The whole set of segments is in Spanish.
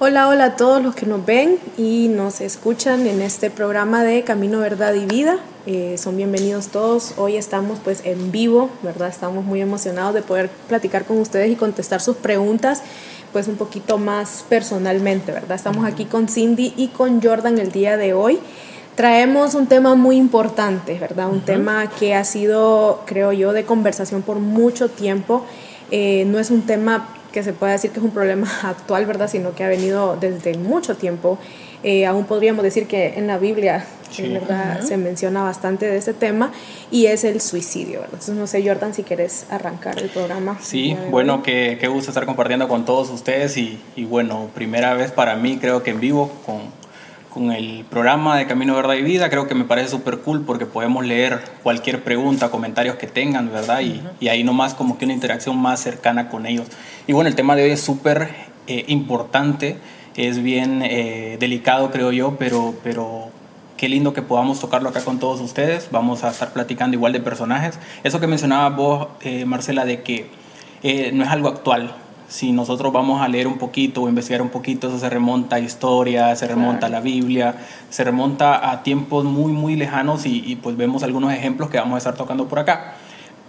Hola, hola a todos los que nos ven y nos escuchan en este programa de Camino, Verdad y Vida. Eh, son bienvenidos todos. Hoy estamos pues en vivo, ¿verdad? Estamos muy emocionados de poder platicar con ustedes y contestar sus preguntas pues un poquito más personalmente, ¿verdad? Estamos aquí con Cindy y con Jordan el día de hoy. Traemos un tema muy importante, ¿verdad? Un tema que ha sido, creo yo, de conversación por mucho tiempo. Eh, no es un tema que se pueda decir que es un problema actual, ¿verdad? Sino que ha venido desde mucho tiempo. Eh, aún podríamos decir que en la Biblia ¿verdad? se menciona bastante de ese tema y es el suicidio. ¿verdad? Entonces, no sé, Jordan, si quieres arrancar el programa. Sí, bueno, qué, qué, gusto estar compartiendo con todos ustedes y, y, bueno, primera vez para mí creo que en vivo con, con el programa de Camino Verdad y Vida. Creo que me parece súper cool porque podemos leer cualquier pregunta, comentarios que tengan, ¿verdad? Y, y, ahí nomás como que una interacción más cercana con ellos. Y bueno, el tema de hoy es súper eh, importante, es bien eh, delicado creo yo, pero, pero qué lindo que podamos tocarlo acá con todos ustedes. Vamos a estar platicando igual de personajes. Eso que mencionaba vos, eh, Marcela, de que no es algo actual, si nosotros vamos a leer un poquito o investigar un poquito, eso se remonta a historia, se remonta a la Biblia, se remonta a tiempos muy, muy lejanos y, pues vemos algunos ejemplos que vamos a estar tocando por acá.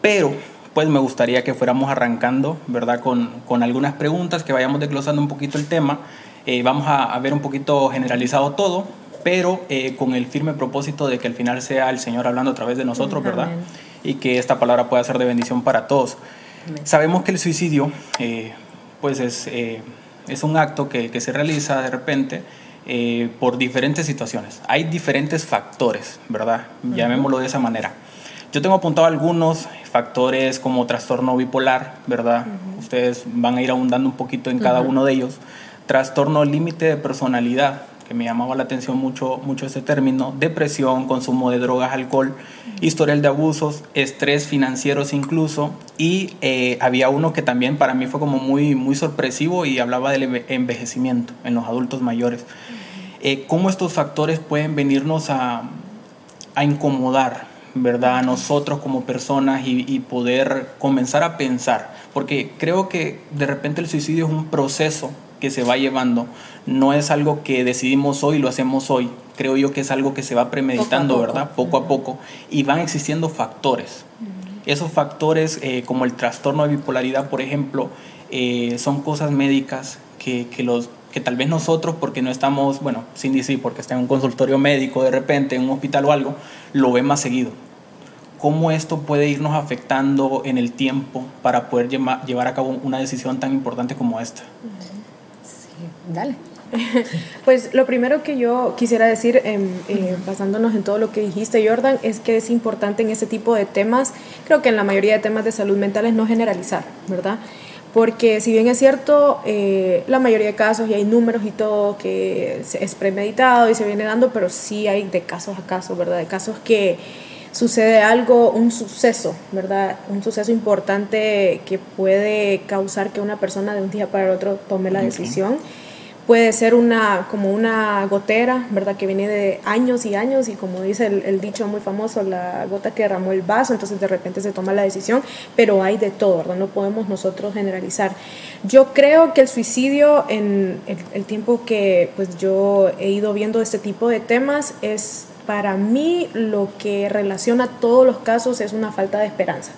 Pero pues me gustaría que fuéramos arrancando, ¿verdad? Con, con algunas preguntas, que vayamos desglosando un poquito el tema. Eh, vamos a, ver un poquito generalizado todo, pero eh, con el firme propósito de que al final sea el Señor hablando a través de nosotros, ¿verdad? Y que esta palabra pueda ser de bendición para todos. Sabemos que el suicidio... Eh, pues es, eh, es un acto que, que, se realiza de repente eh, por diferentes situaciones. Hay diferentes factores, ¿verdad? Llamémoslo de esa manera. Yo tengo apuntado algunos factores como trastorno bipolar, ¿verdad? Ustedes van a ir abundando un poquito en cada uno de ellos. Trastorno límite de personalidad, que me llamaba la atención mucho, mucho este término, depresión, consumo de drogas, alcohol, historial de abusos, estrés financieros incluso, y eh, había uno que también para mí fue como muy, muy sorpresivo y hablaba del envejecimiento en los adultos mayores. Eh, ¿Cómo estos factores pueden venirnos a, a incomodar, ¿verdad? A nosotros como personas y, poder comenzar a pensar. Porque creo que de repente el suicidio es un proceso que se va llevando. No es algo que decidimos hoy, lo hacemos hoy. Creo yo que es algo que se va premeditando, ¿verdad? Poco a poco. Y van existiendo factores. Esos factores, eh, como el trastorno de bipolaridad, por ejemplo, eh, son cosas médicas que, que, los, que tal vez nosotros, porque no estamos, bueno, sin decir, porque está en un consultorio médico de repente, en un hospital o algo, lo ve más seguido. ¿Cómo esto puede irnos afectando en el tiempo para poder llevar a cabo una decisión tan importante como esta? Dale. Pues lo primero que yo quisiera decir, em, eh, basándonos en todo lo que dijiste, Jordan, es que es importante en este tipo de temas, creo que en la mayoría de temas de salud mental es no generalizar, ¿verdad? Porque si bien es cierto, eh, la mayoría de casos, y hay números y todo que es premeditado y se viene dando, pero sí hay de casos a casos, ¿verdad? De casos que sucede algo, un suceso, ¿verdad? Un suceso importante que puede causar que una persona de un día para el otro tome la decisión puede ser una, como una gotera, ¿verdad? Que viene de años y años y como dice el, dicho muy famoso, la gota que derramó el vaso, entonces de repente se toma la decisión, pero hay de todo, ¿verdad? No podemos nosotros generalizar. Yo creo que el suicidio en el, el tiempo que pues yo he ido viendo este tipo de temas es para mí lo que relaciona todos los casos es una falta de esperanza.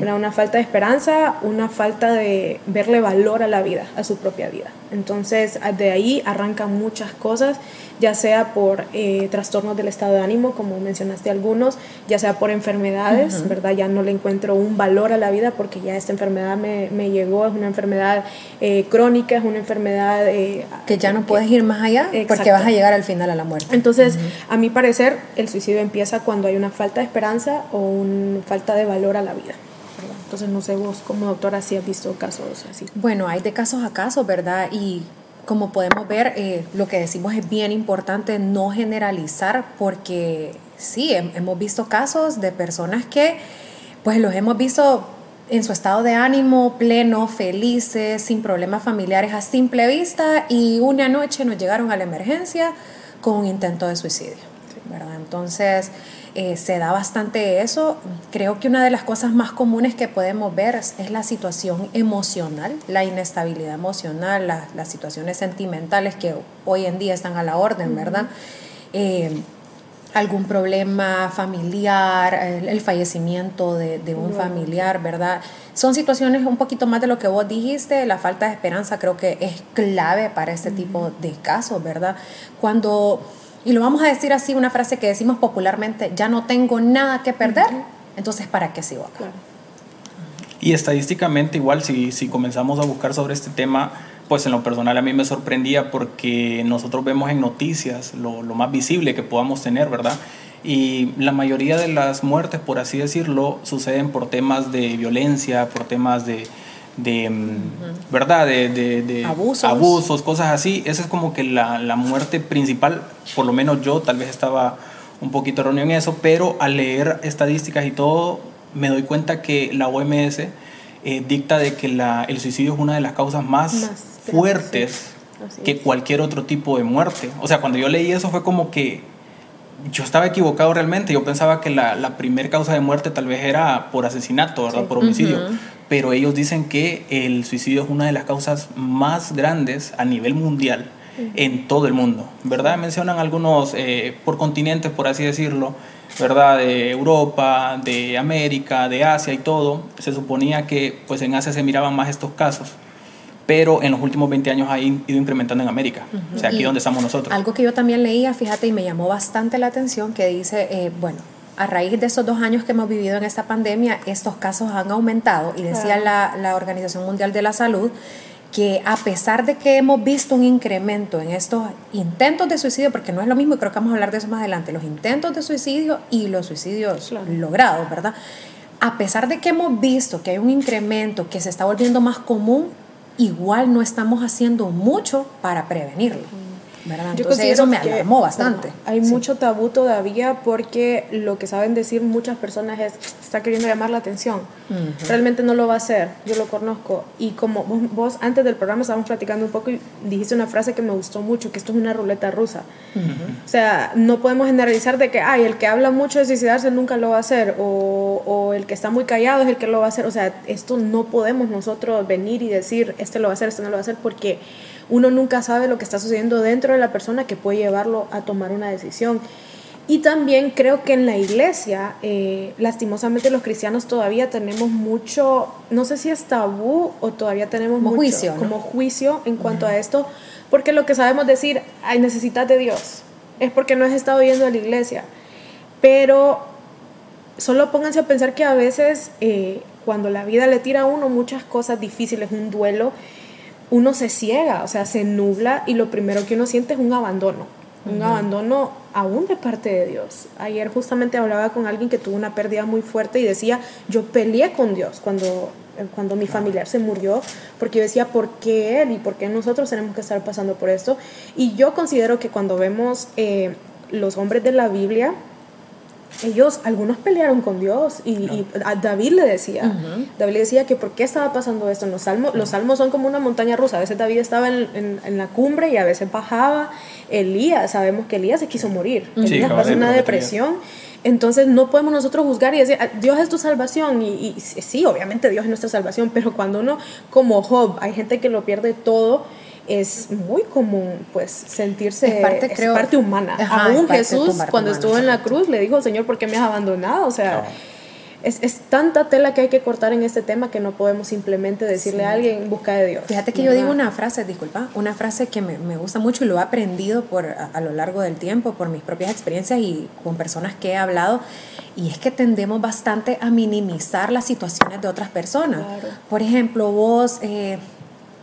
Una falta de esperanza, una falta de verle valor a la vida, a su propia vida. Entonces, de ahí arrancan muchas cosas, ya sea por eh, trastornos del estado de ánimo, como mencionaste algunos, ya sea por enfermedades, ¿verdad? Ya no le encuentro un valor a la vida porque ya esta enfermedad me, me llegó, es una enfermedad eh, crónica, es una enfermedad... Eh, que ya no puedes ir más allá porque vas a llegar al final a la muerte. Entonces, a mi parecer, el suicidio empieza cuando hay una falta de esperanza o una falta de valor a la vida. Entonces, no sé vos como doctora si has visto casos así. Bueno, hay de casos a casos, ¿verdad? Y como podemos ver, eh, lo que decimos es bien importante no generalizar porque sí, hemos visto casos de personas que pues los hemos visto en su estado de ánimo pleno, felices, sin problemas familiares a simple vista y una noche nos llegaron a la emergencia con un intento de suicidio. ¿verdad? Entonces, eh, se da bastante eso. Creo que una de las cosas más comunes que podemos ver es, la situación emocional, la inestabilidad emocional, las situaciones sentimentales que hoy en día están a la orden, ¿verdad? Eh, algún problema familiar, el, fallecimiento de, un familiar, ¿verdad? Son situaciones un poquito más de lo que vos dijiste, la falta de esperanza creo que es clave para este tipo de casos, ¿verdad? Cuando, y lo vamos a decir así, una frase que decimos popularmente, ya no tengo nada que perder, entonces ¿para qué sigo acá? Y estadísticamente igual, si, si comenzamos a buscar sobre este tema, pues en lo personal a mí me sorprendía porque nosotros vemos en noticias lo, lo, más visible que podamos tener, ¿verdad? Y la mayoría de las muertes, por así decirlo, suceden por temas de violencia, por temas de, de mm, ¿verdad? De, de, abusos. abusos, cosas así. Esa es como que la, la muerte principal, por lo menos yo tal vez estaba un poquito erróneo en eso, pero al leer estadísticas y todo, me doy cuenta que la OMS eh, dicta de que la, el suicidio es una de las causas más fuertes que cualquier otro tipo de muerte. O sea, cuando yo leí eso fue como que yo estaba equivocado realmente. Yo pensaba que la, la primera causa de muerte tal vez era por asesinato, ¿verdad? Por homicidio. Pero ellos dicen que el suicidio es una de las causas más grandes a nivel mundial en todo el mundo, ¿verdad? Mencionan algunos eh, por continentes, por así decirlo, ¿verdad? De Europa, de América, de Asia y todo. Se suponía que pues en Asia se miraban más estos casos pero en los últimos 20 años ha ido incrementando en América, o sea, aquí donde estamos nosotros. Algo que yo también leía, fíjate, y me llamó bastante la atención, que dice, eh, bueno, a raíz de esos dos años que hemos vivido en esta pandemia, estos casos han aumentado, y decía la, la Organización Mundial de la Salud, que a pesar de que hemos visto un incremento en estos intentos de suicidio, porque no es lo mismo, y creo que vamos a hablar de eso más adelante, los intentos de suicidio y los suicidios logrados, ¿verdad? A pesar de que hemos visto que hay un incremento que se está volviendo más común, igual no estamos haciendo mucho para prevenirlo. ¿Verdad? Entonces eso me alarmó bastante. Hay mucho tabú todavía porque lo que saben decir muchas personas es, está queriendo llamar la atención. Realmente no lo va a hacer, yo lo conozco. Y como vos, antes del programa estábamos platicando un poco y dijiste una frase que me gustó mucho, que esto es una ruleta rusa. O sea, no podemos generalizar de que, ay, el que habla mucho de suicidarse nunca lo va a hacer, o, o el que está muy callado es el que lo va a hacer. O sea, esto no podemos nosotros venir y decir, este lo va a hacer, este no lo va a hacer, porque uno nunca sabe lo que está sucediendo dentro de la persona que puede llevarlo a tomar una decisión. Y también creo que en la iglesia, eh, lastimosamente los cristianos todavía tenemos mucho, no sé si es tabú o todavía tenemos como mucho, juicio, como juicio en cuanto a esto, porque lo que sabemos decir, hay necesidad de Dios, es porque no has estado yendo a la iglesia. Pero solo pónganse a pensar que a veces eh, cuando la vida le tira a uno muchas cosas difíciles, un duelo, uno se ciega, o sea, se nubla y lo primero que uno siente es un abandono, un abandono aún de parte de Dios. Ayer justamente hablaba con alguien que tuvo una pérdida muy fuerte y decía, yo peleé con Dios cuando, eh, cuando mi familiar se murió, porque yo decía, ¿por qué él y por qué nosotros tenemos que estar pasando por esto? Y yo considero que cuando vemos eh, los hombres de la Biblia, ellos, algunos pelearon con Dios y, a David le decía, David le decía que por qué estaba pasando esto. En los salmos, los salmos son como una montaña rusa, a veces David estaba en, en, la cumbre y a veces bajaba. Elías, sabemos que Elías se quiso morir, Elías pasó una depresión. Entonces no podemos nosotros juzgar y decir, ah, Dios es tu salvación. Y, y sí, obviamente Dios es nuestra salvación, pero cuando uno, como Job, hay gente que lo pierde todo es muy común pues sentirse es parte, creo, parte humana. Aún Jesús cuando estuvo en la cruz le dijo, Señor, ¿por qué me has abandonado? O sea, es, es, tanta tela que hay que cortar en este tema que no podemos simplemente decirle a alguien en busca de Dios. Fíjate que yo digo una frase, disculpa, una frase que me, me gusta mucho y lo he aprendido por, a, lo largo del tiempo, por mis propias experiencias y con personas que he hablado, y es que tendemos bastante a minimizar las situaciones de otras personas. Por ejemplo, vos... Eh,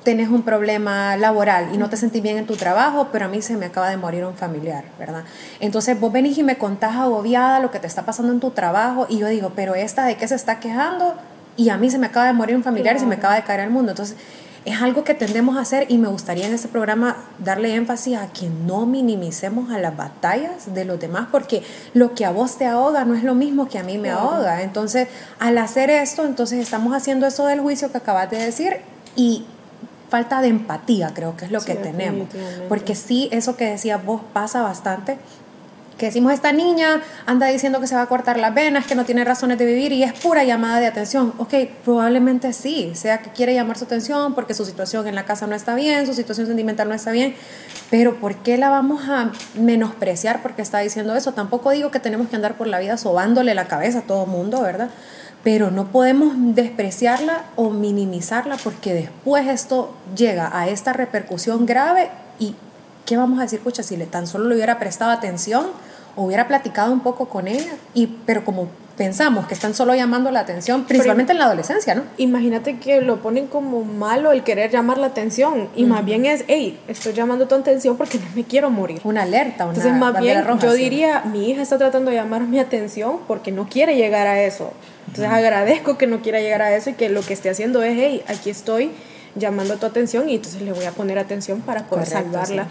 tenés un problema laboral y no te sentís bien en tu trabajo, pero a mí se me acaba de morir un familiar, ¿verdad? Entonces vos venís y me contás agobiada lo que te está pasando en tu trabajo y yo digo, pero esta de qué se está quejando y a mí se me acaba de morir un familiar y se me acaba de caer el mundo. Entonces es algo que tendemos a hacer y me gustaría en este programa darle énfasis a que no minimicemos a las batallas de los demás porque lo que a vos te ahoga no es lo mismo que a mí me ahoga. Entonces, al hacer esto, entonces estamos haciendo eso del juicio que acabas de decir y falta de empatía, creo que es lo que tenemos. Porque sí, eso que decías vos pasa bastante. que decimos esta niña anda diciendo que se va a cortar las venas, que no tiene razones de vivir y es pura llamada de atención. Ok, probablemente sí, sea que quiere llamar su atención porque su situación en la casa no está bien, su situación sentimental no está bien, pero ¿por qué la vamos a menospreciar porque está diciendo eso? Tampoco digo que tenemos que andar por la vida sobándole la cabeza a todo mundo, ¿verdad? Pero no podemos despreciarla o minimizarla porque después esto llega a esta repercusión grave y ¿qué vamos a decir? Pucha, si le tan solo le hubiera prestado atención, hubiera platicado un poco con ella, y, pero como pensamos que están solo llamando la atención, principalmente en la adolescencia, ¿no? Imagínate que lo ponen como malo el querer llamar la atención y más bien es, hey, estoy llamando tu atención porque no me quiero morir. Una alerta, una Entonces más bien yo diría, mi hija está tratando de llamar mi atención porque no quiere llegar a eso. Entonces agradezco que no quiera llegar a eso y que lo que esté haciendo es, hey, aquí estoy llamando tu atención y entonces le voy a poner atención para poder salvarla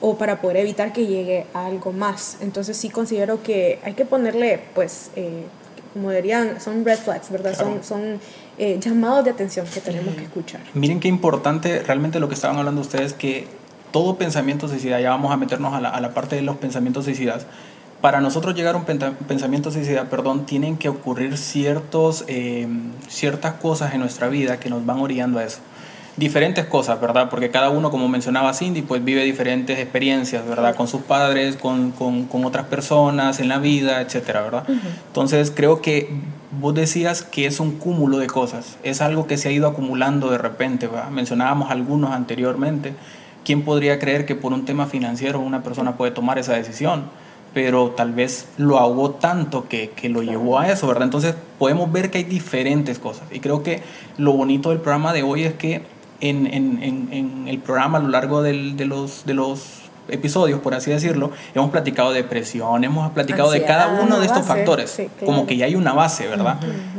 o para poder evitar que llegue a algo más. Entonces sí considero que hay que ponerle, pues, eh, como dirían, son red flags, ¿verdad? Son, son eh, llamados de atención que tenemos que escuchar. Miren qué importante realmente lo que estaban hablando ustedes, que todo pensamiento suicida, ya vamos a meternos a la, a la parte de los pensamientos suicidas, para nosotros llegar a un pensamiento suicida, perdón, tienen que ocurrir ciertos, eh, ciertas cosas en nuestra vida que nos van orillando a eso diferentes cosas, ¿verdad? Porque cada uno, como mencionaba Cindy, pues vive diferentes experiencias, ¿verdad? Con sus padres, con, con, con otras personas, en la vida, etcétera, ¿verdad? Entonces, creo que vos decías que es un cúmulo de cosas, es algo que se ha ido acumulando de repente, ¿verdad? Mencionábamos algunos anteriormente. ¿Quién podría creer que por un tema financiero una persona puede tomar esa decisión? Pero tal vez lo ahogó tanto que, que, lo llevó a eso, ¿verdad? Entonces podemos ver que hay diferentes cosas. Y creo que lo bonito del programa de hoy es que en, en, en, el programa a lo largo del, de, los, de los episodios, por así decirlo, hemos platicado de depresión, hemos platicado de cada uno de estos factores, como que ya hay una base, ¿verdad?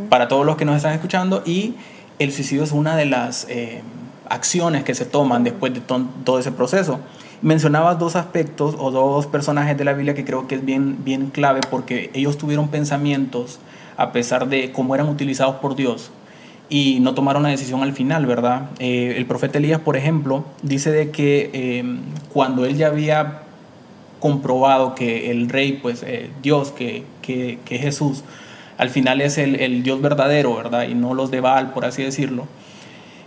Para todos los que nos están escuchando y el suicidio es una de las eh, acciones que se toman después de todo ese proceso. Mencionabas dos aspectos o dos personajes de la Biblia que creo que es bien, bien clave porque ellos tuvieron pensamientos a pesar de cómo eran utilizados por Dios y no tomaron una decisión al final, ¿verdad? Eh, el profeta Elías, por ejemplo, dice de que eh, cuando él ya había comprobado que el rey, pues eh, Dios, que, que, que, Jesús, al final es el, el Dios verdadero, ¿verdad? Y no los de Baal, por así decirlo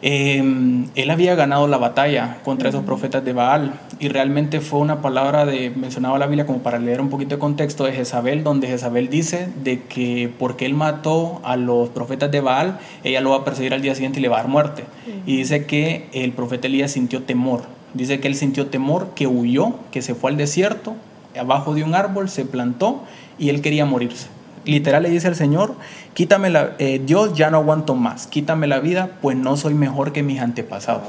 Em, él había ganado la batalla contra esos profetas de Baal y realmente fue una palabra de, mencionaba la Biblia como para leer un poquito de contexto de Jezabel, donde Jezabel dice de que porque él mató a los profetas de Baal, ella lo va a perseguir al día siguiente y le va a dar muerte. Y dice que el profeta Elías sintió temor, dice que él sintió temor, que huyó, que se fue al desierto, abajo de un árbol, se plantó y él quería morirse literal le dice al Señor, quítame la, eh, Dios ya no aguanto más, quítame la vida, pues no soy mejor que mis antepasados.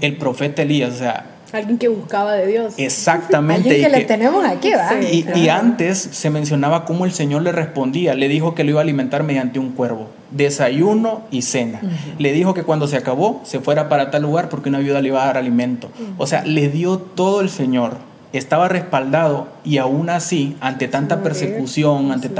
El profeta Elías, o sea... Alguien que buscaba de Dios. Exactamente. Alguien que, le tenemos aquí, ¿va? y, antes se mencionaba cómo el Señor le respondía. Le dijo que lo iba a alimentar mediante un cuervo. Desayuno y cena. Le dijo que cuando se acabó se fuera para tal lugar porque una viuda le iba a dar alimento. O sea, le dio todo el Señor estaba respaldado y aún así, ante tanta persecución, ante,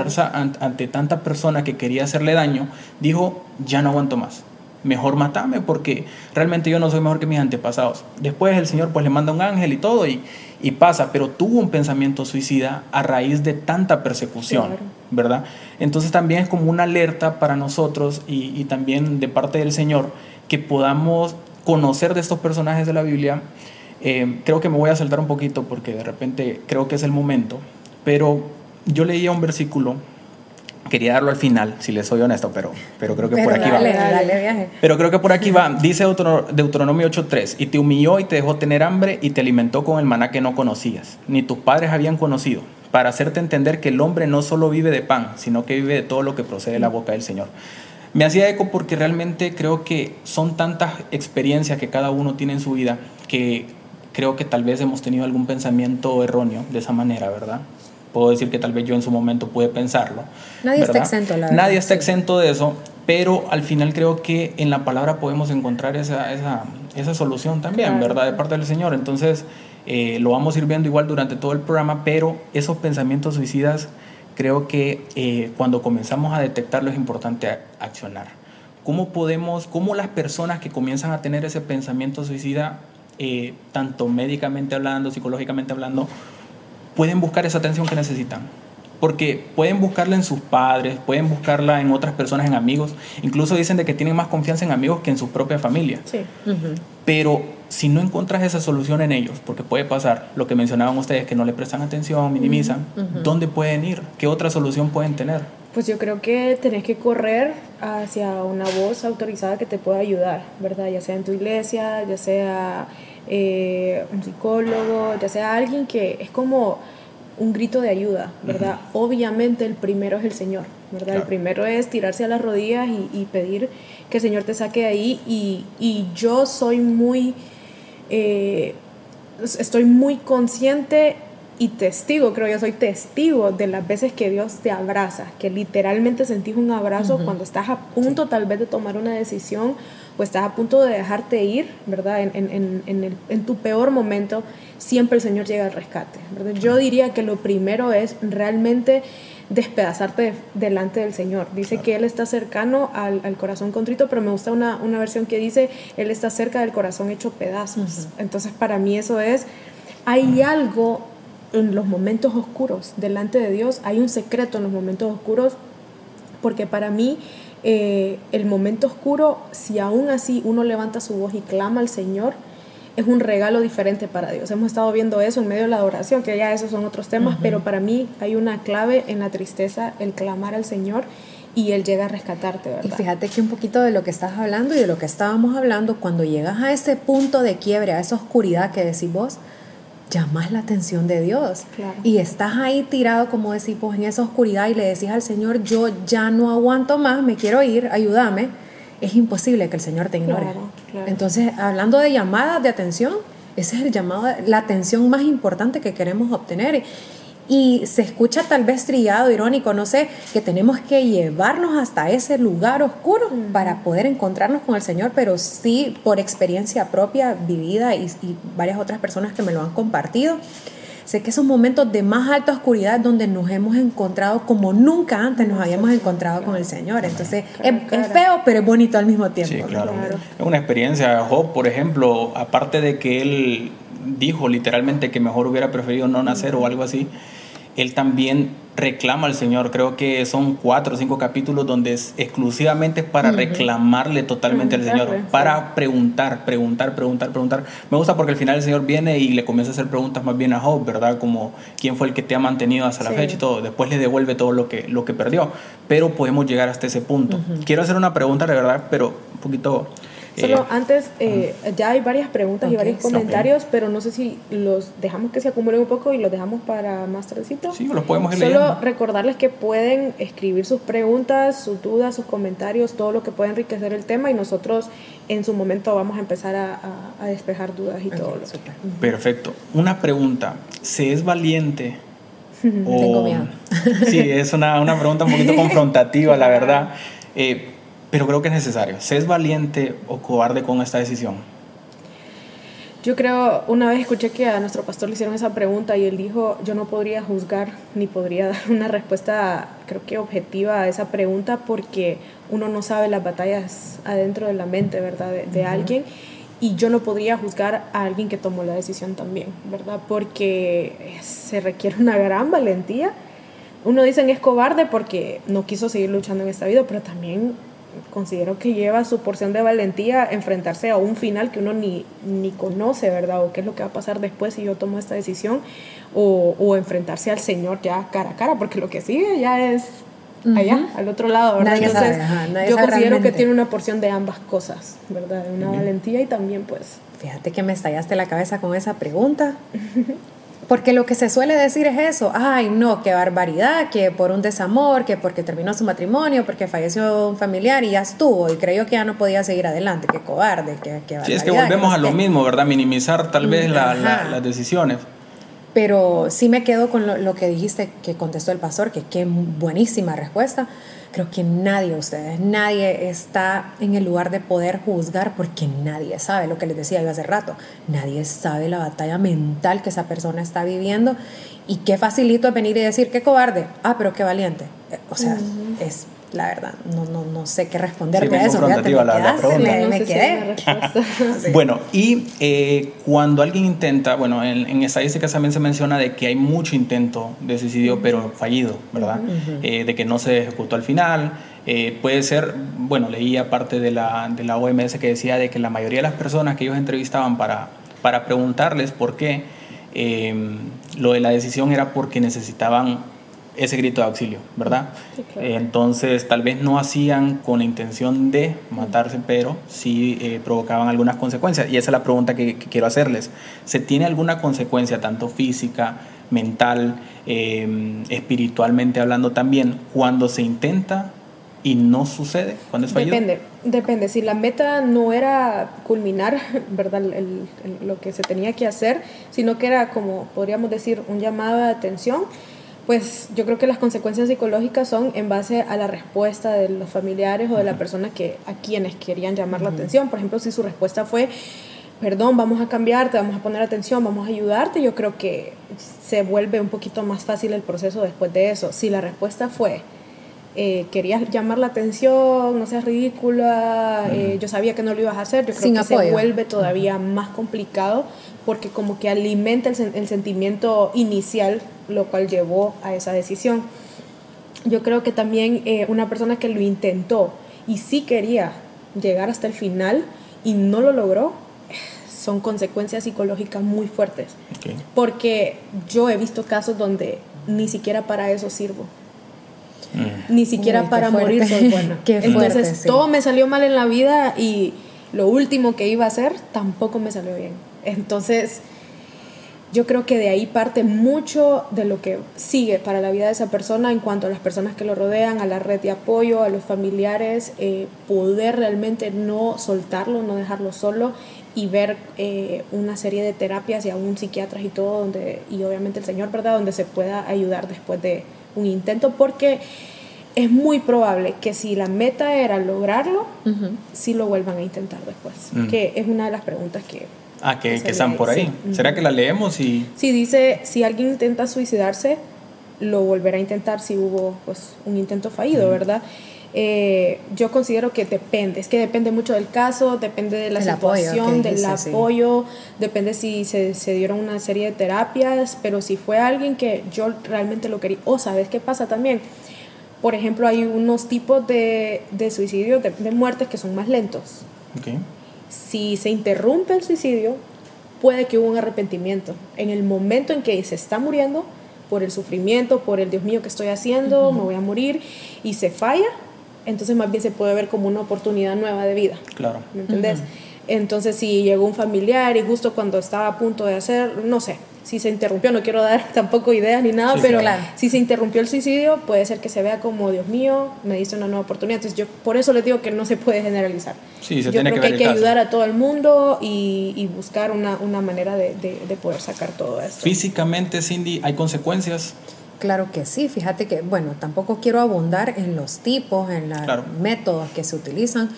ante tanta persona que quería hacerle daño, dijo, ya no aguanto más. Mejor matame porque realmente yo no soy mejor que mis antepasados. Después el Señor pues le manda un ángel y todo y, y pasa, pero tuvo un pensamiento suicida a raíz de tanta persecución, ¿verdad? Entonces también es como una alerta para nosotros y, y también de parte del Señor que podamos conocer de estos personajes de la Biblia eh, creo que me voy a saltar un poquito porque de repente creo que es el momento, pero yo leía un versículo, quería darlo al final, si les soy honesto, pero, pero creo que por aquí va. Pero creo que por aquí va. Dice Deuteronomio 8.3, y te humilló y te dejó tener hambre y te alimentó con el maná que no conocías, ni tus padres habían conocido, para hacerte entender que el hombre no solo vive de pan, sino que vive de todo lo que procede de la boca del Señor. Me hacía eco porque realmente creo que son tantas experiencias que cada uno tiene en su vida que creo que tal vez hemos tenido algún pensamiento erróneo de esa manera, ¿verdad? Puedo decir que tal vez yo en su momento pude pensarlo. Nadie está exento, la verdad. Nadie está exento de eso, pero al final creo que en la palabra podemos encontrar esa, esa, esa solución también, ¿verdad? De parte del Señor. Entonces, eh, lo vamos a ir viendo igual durante todo el programa, pero esos pensamientos suicidas, creo que eh, cuando comenzamos a detectarlo es importante accionar. ¿Cómo podemos, cómo las personas que comienzan a tener ese pensamiento suicida eh, tanto médicamente hablando, psicológicamente hablando, pueden buscar esa atención que necesitan. Porque pueden buscarla en sus padres, pueden buscarla en otras personas, en amigos. Incluso dicen de que tienen más confianza en amigos que en su propia familia. Sí. Pero si no encuentras esa solución en ellos, porque puede pasar lo que mencionaban ustedes, que no le prestan atención, minimizan, ¿dónde pueden ir? ¿Qué otra solución pueden tener? Pues yo creo que tenés que correr hacia una voz autorizada que te pueda ayudar, ¿verdad? Ya sea en tu iglesia, ya sea eh, un psicólogo, ya sea alguien que es como un grito de ayuda, ¿verdad? Obviamente el primero es el Señor, ¿verdad? El primero es tirarse a las rodillas y, pedir que el Señor te saque de ahí y, y yo soy muy, eh, estoy muy consciente y testigo, creo yo soy testigo de las veces que Dios te abraza, que literalmente sentís un abrazo cuando estás a punto tal vez de tomar una decisión o estás a punto de dejarte ir, ¿verdad? En, en, en, el, en, tu peor momento, siempre el Señor llega al rescate, ¿verdad? Yo diría que lo primero es realmente despedazarte delante del Señor. Dice que Él está cercano al, al, corazón contrito, pero me gusta una, una, versión que dice, Él está cerca del corazón hecho pedazos. Entonces para mí eso es, hay algo en los momentos oscuros delante de Dios, hay un secreto en los momentos oscuros, porque para mí eh, el momento oscuro, si aún así uno levanta su voz y clama al Señor, es un regalo diferente para Dios. Hemos estado viendo eso en medio de la adoración, que ya esos son otros temas, pero para mí hay una clave en la tristeza, el clamar al Señor y Él llega a rescatarte, ¿verdad? Y fíjate que un poquito de lo que estás hablando y de lo que estábamos hablando, cuando llegas a ese punto de quiebre, a esa oscuridad que decís vos, llamas la atención de Dios. Y estás ahí tirado, como decimos, en esa oscuridad y le decís al Señor, yo ya no aguanto más, me quiero ir, ayúdame. Es imposible que el Señor te ignore. Entonces, hablando de llamadas de atención, ese es el llamado, la atención más importante que queremos obtener. Y se escucha tal vez trillado, irónico, no sé, que tenemos que llevarnos hasta ese lugar oscuro para poder encontrarnos con el Señor, pero sí por experiencia propia vivida y, varias otras personas que me lo han compartido. Sé que esos momentos de más alta oscuridad donde nos hemos encontrado como nunca antes nos habíamos encontrado con el Señor. Entonces es, feo, pero es bonito al mismo tiempo. Sí, claro. Es una experiencia. Job, por ejemplo, aparte de que él dijo literalmente que mejor hubiera preferido no nacer o algo así, él también reclama al Señor. Creo que son cuatro o cinco capítulos donde es exclusivamente para reclamarle totalmente al Señor, para preguntar, preguntar, preguntar, preguntar. Me gusta porque al final el Señor viene y le comienza a hacer preguntas más bien a Job, ¿verdad? Como quién fue el que te ha mantenido hasta la fecha y todo. Después le devuelve todo lo que, lo que perdió. Pero podemos llegar hasta ese punto. Quiero hacer una pregunta, de verdad, pero un poquito Solo eh, antes, eh, ya hay varias preguntas y varios comentarios, pero no sé si los dejamos que se acumulen un poco y los dejamos para más tardecito. Sí, los podemos ir Solo recordarles que pueden escribir sus preguntas, sus dudas, sus comentarios, todo lo que pueda enriquecer el tema y nosotros en su momento vamos a empezar a, a, despejar dudas y todo lo Perfecto. Una pregunta, ¿se es valiente? Tengo miedo. sí, es una, una, pregunta un poquito confrontativa, la verdad. Eh, pero creo que es necesario. ¿Se es valiente o cobarde con esta decisión? Yo creo, una vez escuché que a nuestro pastor le hicieron esa pregunta y él dijo, yo no podría juzgar ni podría dar una respuesta, creo que objetiva a esa pregunta porque uno no sabe las batallas adentro de la mente, ¿verdad? De, alguien y yo no podría juzgar a alguien que tomó la decisión también, ¿verdad? Porque se requiere una gran valentía. Uno dice es cobarde porque no quiso seguir luchando en esta vida, pero también considero que lleva su porción de valentía enfrentarse a un final que uno ni, ni conoce, ¿verdad? O qué es lo que va a pasar después si yo tomo esta decisión, o, o enfrentarse al Señor ya cara a cara, porque lo que sigue ya es allá, al otro lado, ¿verdad? Entonces, yo considero que tiene una porción de ambas cosas, ¿verdad? Una valentía y también, pues. Fíjate que me estallaste la cabeza con esa pregunta. Porque lo que se suele decir es eso, ay no, qué barbaridad, que por un desamor, que porque terminó su matrimonio, porque falleció un familiar y ya estuvo y creyó que ya no podía seguir adelante, qué cobarde, qué, qué Sí, es que volvemos a lo mismo, ¿verdad? Minimizar tal vez las decisiones. Pero sí me quedo con lo, lo, que dijiste que contestó el pastor, que qué buenísima respuesta, Creo que nadie de ustedes, nadie está en el lugar de poder juzgar porque nadie sabe lo que les decía yo hace rato. Nadie sabe la batalla mental que esa persona está viviendo y qué facilito es venir y decir, qué cobarde, ah, pero qué valiente. O sea, es la verdad, no, no, no sé qué responderte Sí, a eso. Fíjate, me, la- quedaste, me, No si. Bueno, y eh, cuando alguien intenta, bueno, en, en estadísticas también se menciona de que hay mucho intento de suicidio, pero fallido, ¿verdad? Eh, de que no se ejecutó al final. Eh, puede ser, bueno, leía parte de la, de la OMS que decía de que la mayoría de las personas que ellos entrevistaban para, para preguntarles por qué, eh, lo de la decisión era porque necesitaban ese grito de auxilio, ¿verdad? Sí, claro. Entonces, tal vez no hacían con la intención de matarse, pero sí eh, provocaban algunas consecuencias. Y esa es la pregunta que, que quiero hacerles. ¿Se tiene alguna consecuencia, tanto física, mental, eh, espiritualmente hablando también, cuando se intenta y no sucede? Cuando es fallido. Depende, depende. Si la meta no era culminar, ¿verdad? El- el- lo que se tenía que hacer, sino que era como, podríamos decir, un llamado de atención, pues yo creo que las consecuencias psicológicas son en base a la respuesta de los familiares o de la persona que, a quienes querían llamar la atención. Por ejemplo, si su respuesta fue, perdón, vamos a cambiarte, vamos a poner atención, vamos a ayudarte, yo creo que se vuelve un poquito más fácil el proceso después de eso. Si la respuesta fue, eh, querías llamar la atención, no seas ridícula, eh, yo sabía que no lo ibas a hacer, yo creo Sin que se apoyo. vuelve todavía más complicado porque como que alimenta el, sen- el sentimiento inicial, lo cual llevó a esa decisión. Yo creo que también eh, una persona que lo intentó y sí quería llegar hasta el final y no lo logró, son consecuencias psicológicas muy fuertes. Ok. Porque yo he visto casos donde ni siquiera para eso sirvo Mm. ni siquiera Uy, para morir soy buena. Qué Entonces fuerte, sí. todo me salió mal en la vida y lo último que iba a hacer tampoco me salió bien. Entonces yo creo que de ahí parte mucho de lo que sigue para la vida de esa persona en cuanto a las personas que lo rodean, a la red de apoyo, a los familiares, eh, poder realmente no soltarlo, no dejarlo solo y ver eh, una serie de terapias y aún psiquiatras y todo, donde, y obviamente el Señor, ¿verdad? Donde se pueda ayudar después de un intento, porque es muy probable que si la meta era lograrlo, Ujú. sí lo vuelvan a intentar después, Mm. que es una de las preguntas que... Ah, que, que que están por ahí. sí. ¿Será que la leemos y Si dice, si alguien intenta suicidarse, lo volverá a intentar si hubo pues, un intento fallido, ¿verdad? Eh, yo considero que depende, es que depende mucho del caso, depende de la El situación, del sí. apoyo, depende si se, se dieron una serie de terapias, pero si fue alguien que yo realmente lo quería, o sabes qué pasa también, por ejemplo, hay unos tipos de, de suicidios, de, de muertes que son más lentos. Si se interrumpe el suicidio, puede que hubo un arrepentimiento. En el momento en que se está muriendo, por el sufrimiento, por el Dios mío que estoy haciendo, me voy a morir, y se falla, entonces más bien se puede ver como una oportunidad nueva de vida. Claro. ¿Me entendés? Entonces, si llegó un familiar y justo cuando estaba a punto de hacer, no sé, si se interrumpió, no quiero dar tampoco ideas ni nada, Sí, pero claro. si se interrumpió el suicidio, puede ser que se vea como, Dios mío, me diste una nueva oportunidad. Entonces, yo por eso les digo que no se puede generalizar. Sí, se yo tiene creo que que, hay que ayudar a todo el mundo y, y buscar una, una manera de, de- de poder sacar todo esto. Físicamente, Cindy, ¿hay consecuencias? Claro que sí, fíjate que, bueno, tampoco quiero abundar en los tipos, en los Claro. métodos que se utilizan.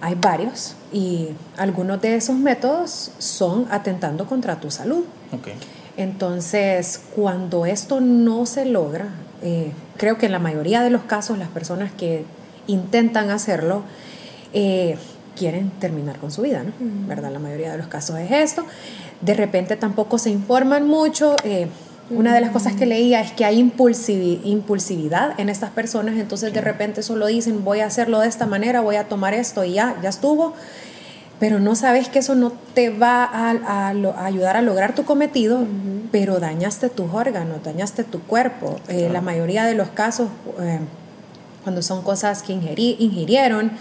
Hay varios y algunos de esos métodos son atentando contra tu salud. Ok. Entonces, cuando esto no se logra, eh, creo que en la mayoría de los casos las personas que intentan hacerlo eh, quieren terminar con su vida, ¿no? ¿Verdad? La mayoría de los casos es esto. De repente tampoco se informan mucho. eh, una de las cosas que leía es que hay impulsivi- impulsividad en estas personas, entonces de repente solo dicen voy a hacerlo de esta manera, voy a tomar esto y ya, ya estuvo. Pero no sabes que eso no te va a, a ayudar a lograr tu cometido, pero dañaste tus órganos, dañaste tu cuerpo. Eh, La mayoría de los casos, eh, cuando son cosas que ingerí- ingirieron,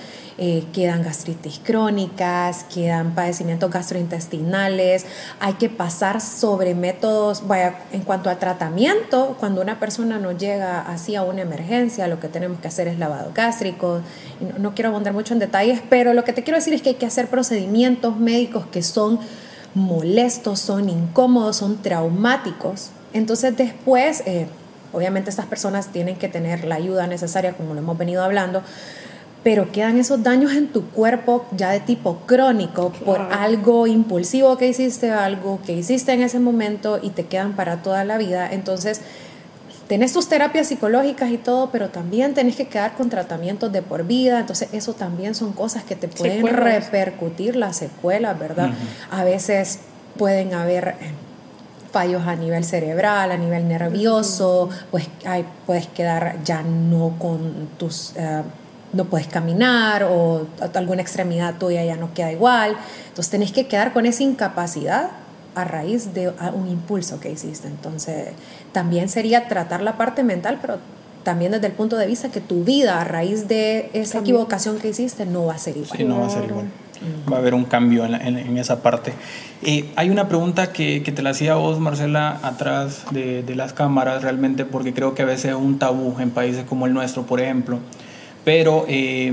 eh, quedan gastritis crónicas, quedan padecimientos gastrointestinales, hay que pasar sobre métodos, vaya, en cuanto a tratamiento, cuando una persona nos llega así a una emergencia, lo que tenemos que hacer es lavado gástrico, no, no quiero abundar mucho en detalles, pero lo que te quiero decir es que hay que hacer procedimientos médicos que son molestos, son incómodos, son traumáticos. Entonces después, eh, obviamente estas personas tienen que tener la ayuda necesaria, como lo hemos venido hablando, pero quedan esos daños en tu cuerpo ya de tipo crónico por algo impulsivo que hiciste, algo que hiciste en ese momento y te quedan para toda la vida. Entonces, tenés tus terapias psicológicas y todo, pero también tenés que quedar con tratamientos de por vida, entonces eso también son cosas que te pueden repercutir las secuelas, ¿verdad? A veces pueden haber eh, fallos a nivel cerebral, a nivel nervioso, pues puedes quedar ya no con tus... Eh, no puedes caminar o alguna extremidad tuya ya no queda igual. Entonces tenés que quedar con esa incapacidad a raíz de un impulso que hiciste. Entonces, también sería tratar la parte mental, pero también desde el punto de vista que tu vida a raíz de esa equivocación que hiciste no va a ser igual. Sí, no va a ser igual. Va a haber un cambio en, en, esa parte. Eh, hay una pregunta que, que, te la hacía vos, Marcela, atrás de, de, las cámaras, realmente, porque creo que a veces es un tabú en países como el nuestro, por ejemplo. Pero eh,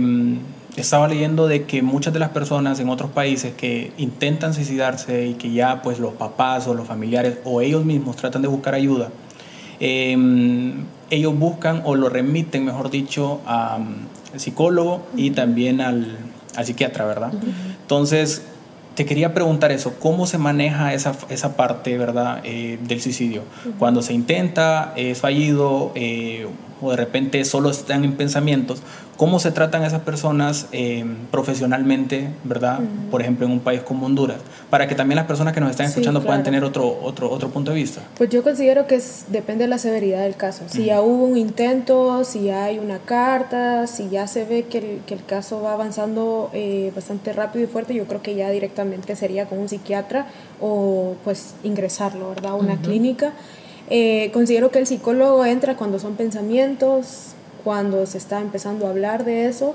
estaba leyendo de que muchas de las personas en otros países que intentan suicidarse y que ya pues los papás o los familiares o ellos mismos tratan de buscar ayuda, em, ellos buscan o lo remiten, mejor dicho, al psicólogo y también al, al psiquiatra, ¿verdad? Entonces, te quería preguntar eso, ¿cómo se maneja esa, esa parte, ¿verdad, eh, del suicidio? Cuando se intenta, es fallido eh, o de repente solo están en pensamientos, ¿cómo se tratan esas personas eh, profesionalmente, ¿verdad? Por ejemplo, en un país como Honduras, para que también las personas que nos están escuchando puedan tener otro, otro, otro punto de vista. Pues yo considero que es, depende de la severidad del caso. Si ya hubo un intento, si ya hay una carta, si ya se ve que el, que el caso va avanzando bastante rápido y fuerte, yo creo que ya directamente sería con un psiquiatra o pues ingresarlo, ¿verdad? A una clínica. Eh, considero que el psicólogo entra cuando son pensamientos, cuando se está empezando a hablar de eso,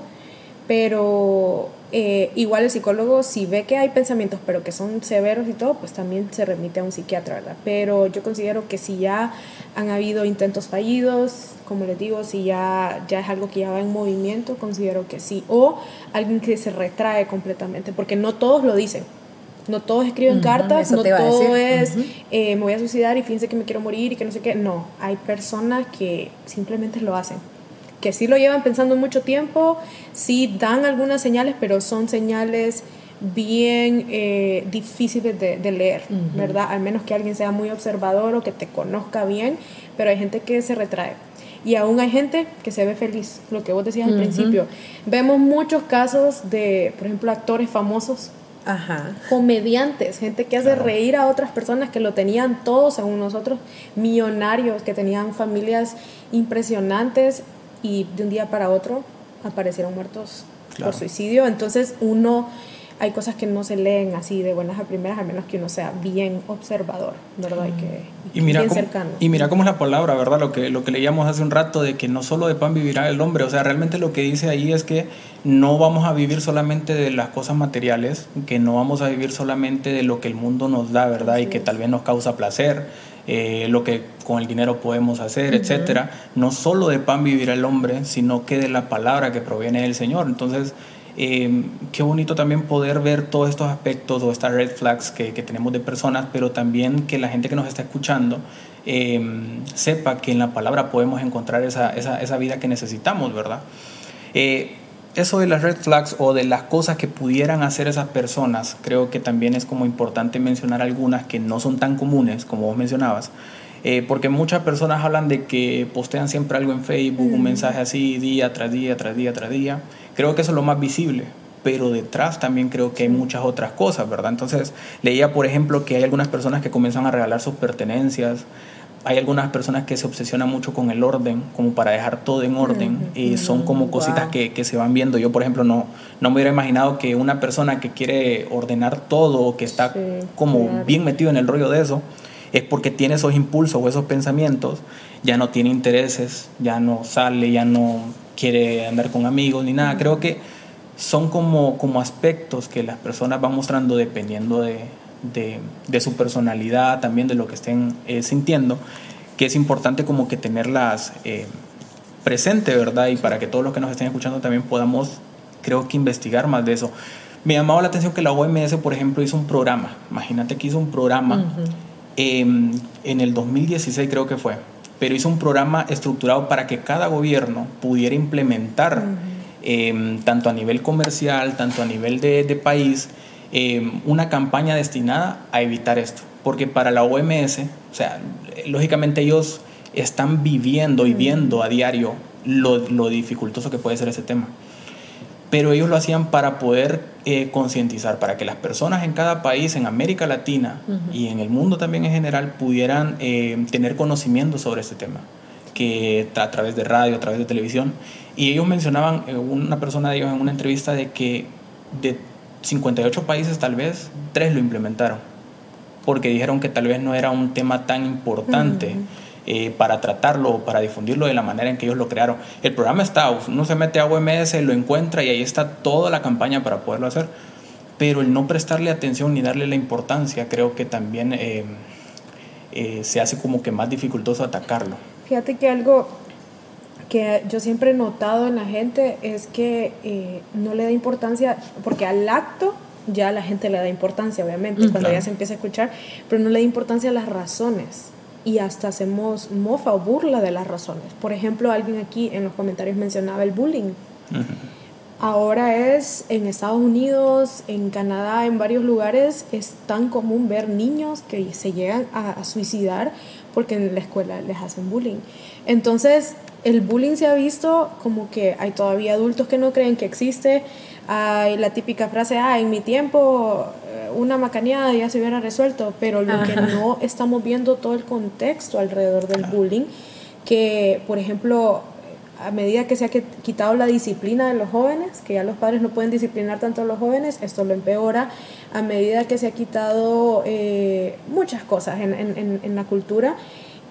pero eh, igual el psicólogo si ve que hay pensamientos pero que son severos y todo, pues también se remite a un psiquiatra, ¿verdad? Pero yo considero que si ya han habido intentos fallidos, como les digo, si ya, ya es algo que ya va en movimiento, considero que sí. O alguien que se retrae completamente, porque no todos lo dicen. No todos escriben cartas, no todo es eh, me voy a suicidar y fíjense que me quiero morir y que no sé qué. No, hay personas que simplemente lo hacen que sí lo llevan pensando mucho tiempo, sí dan algunas señales, pero son señales bien eh, difíciles de, leer, ¿verdad? Al menos que alguien sea muy observador o que te conozca bien, pero hay gente que se retrae. Y aún hay gente que se ve feliz, lo que vos decías al principio. Vemos muchos casos de, por ejemplo, actores famosos Ajá. comediantes, gente que hace reír a otras personas que lo tenían todos, según nosotros, millonarios, que tenían familias impresionantes y de un día para otro aparecieron muertos por suicidio. Entonces uno, hay cosas que no se leen así de buenas a primeras, al menos que uno sea bien observador, ¿verdad? Y, que, y mira bien cómo, cercano. Y mira cómo es la palabra, ¿verdad? Lo que, lo que leíamos hace un rato de que no solo de pan vivirá el hombre, o sea, realmente lo que dice ahí es que no vamos a vivir solamente de las cosas materiales, que no vamos a vivir solamente de lo que el mundo nos da, ¿verdad? y que tal vez nos causa placer eh, lo que con el dinero podemos hacer, etcétera. No solo de pan vivirá el hombre, sino que de la palabra que proviene del Señor. Entonces, eh, qué bonito también poder ver todos estos aspectos o estas red flags que, tenemos de personas, pero también que la gente que nos está escuchando eh, sepa que en la palabra podemos encontrar esa, esa, esa vida que necesitamos, ¿verdad? Eso de las red flags o de las cosas que pudieran hacer esas personas, creo que también es como importante mencionar algunas que no son tan comunes, como vos mencionabas, eh, porque muchas personas hablan de que postean siempre algo en Facebook, un mensaje así día tras día, tras día, tras día. Creo que eso es lo más visible, pero detrás también creo que hay muchas otras cosas, ¿verdad? Entonces leía, por ejemplo, que hay algunas personas que comienzan a regalar sus pertenencias, hay algunas personas que se obsesionan mucho con el orden, como para dejar todo en orden, y son como cositas que, que, se van viendo. Yo, por ejemplo, no, no me hubiera imaginado que una persona que quiere ordenar todo, que está como bien metido en el rollo de eso, es porque tiene esos impulsos o esos pensamientos, ya no tiene intereses, ya no sale, ya no quiere andar con amigos ni nada. Creo que son como, como aspectos que las personas van mostrando dependiendo de, de, de su personalidad, también de lo que estén eh, sintiendo, que es importante como que tenerlas eh, presente, ¿verdad? Y para que todos los que nos estén escuchando también podamos, creo que investigar más de eso. Me llamaba la atención que la OMS, por ejemplo, hizo un programa. Imagínate que hizo un programa em, en el 2016, creo que fue, pero hizo un programa estructurado para que cada gobierno pudiera implementar, em, tanto a nivel comercial, tanto a nivel de, de país, Em, una campaña destinada a evitar esto. Porque para la OMS, o sea, lógicamente ellos están viviendo y viendo a diario lo, lo dificultoso que puede ser ese tema pero ellos lo hacían para poder eh, concientizar, para que las personas en cada país, en América Latina y en el mundo también en general, pudieran eh, tener conocimiento sobre ese tema, que a través de radio, a través de televisión. Y ellos mencionaban, eh, una persona de ellos en una entrevista, de que de 58 países tal vez, tres lo implementaron, porque dijeron que tal vez no era un tema tan importante. Eh, para tratarlo o para difundirlo de la manera en que ellos lo crearon. El programa está, uno se mete a OMS, lo encuentra y ahí está toda la campaña para poderlo hacer, pero el no prestarle atención ni darle la importancia creo que también eh, eh, se hace como que más dificultoso atacarlo. Fíjate que algo que yo siempre he notado en la gente es que no le da importancia, porque al acto ya la gente le da importancia, obviamente, cuando ya se empieza a escuchar, pero no le da importancia a las razones y hasta hacemos mofa o burla de las razones. Por ejemplo, alguien aquí en los comentarios mencionaba el bullying. Ahora es en Estados Unidos, en Canadá, en varios lugares, es tan común ver niños que se llegan a, suicidar porque en la escuela les hacen bullying. Entonces, el bullying se ha visto como que hay todavía adultos que no creen que existe. Hay la típica frase, ah, en mi tiempo una macaneada ya se hubiera resuelto, pero lo que no estamos viendo todo el contexto alrededor del bullying, que por ejemplo, a medida que se ha quitado la disciplina de los jóvenes, que ya los padres no pueden disciplinar tanto a los jóvenes, esto lo empeora, a medida que se ha quitado eh, muchas cosas en, en, en la cultura,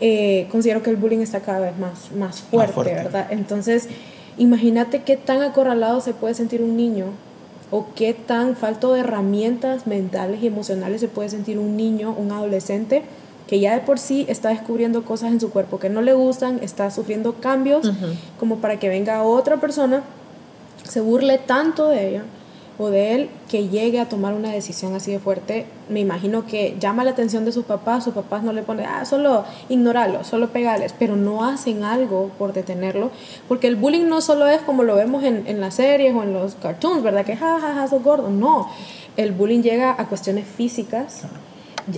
eh, considero que el bullying está cada vez más, más fuerte, fuerte. ¿verdad? Entonces, imagínate qué tan acorralado se puede sentir un niño o qué tan falto de herramientas mentales y emocionales se puede sentir un niño, un adolescente que ya de por sí está descubriendo cosas en su cuerpo que no le gustan, está sufriendo cambios, como para que venga otra persona, se burle tanto de ella o de él que llegue a tomar una decisión así de fuerte, me imagino que llama la atención de sus papás, sus papás no le ponen, ah, solo ignorarlo, solo pegarles, pero no hacen algo por detenerlo, porque el bullying no solo es como lo vemos en, en las series o en los cartoons, ¿verdad? Que jajaja, ja, sos gordo, no, el bullying llega a cuestiones físicas,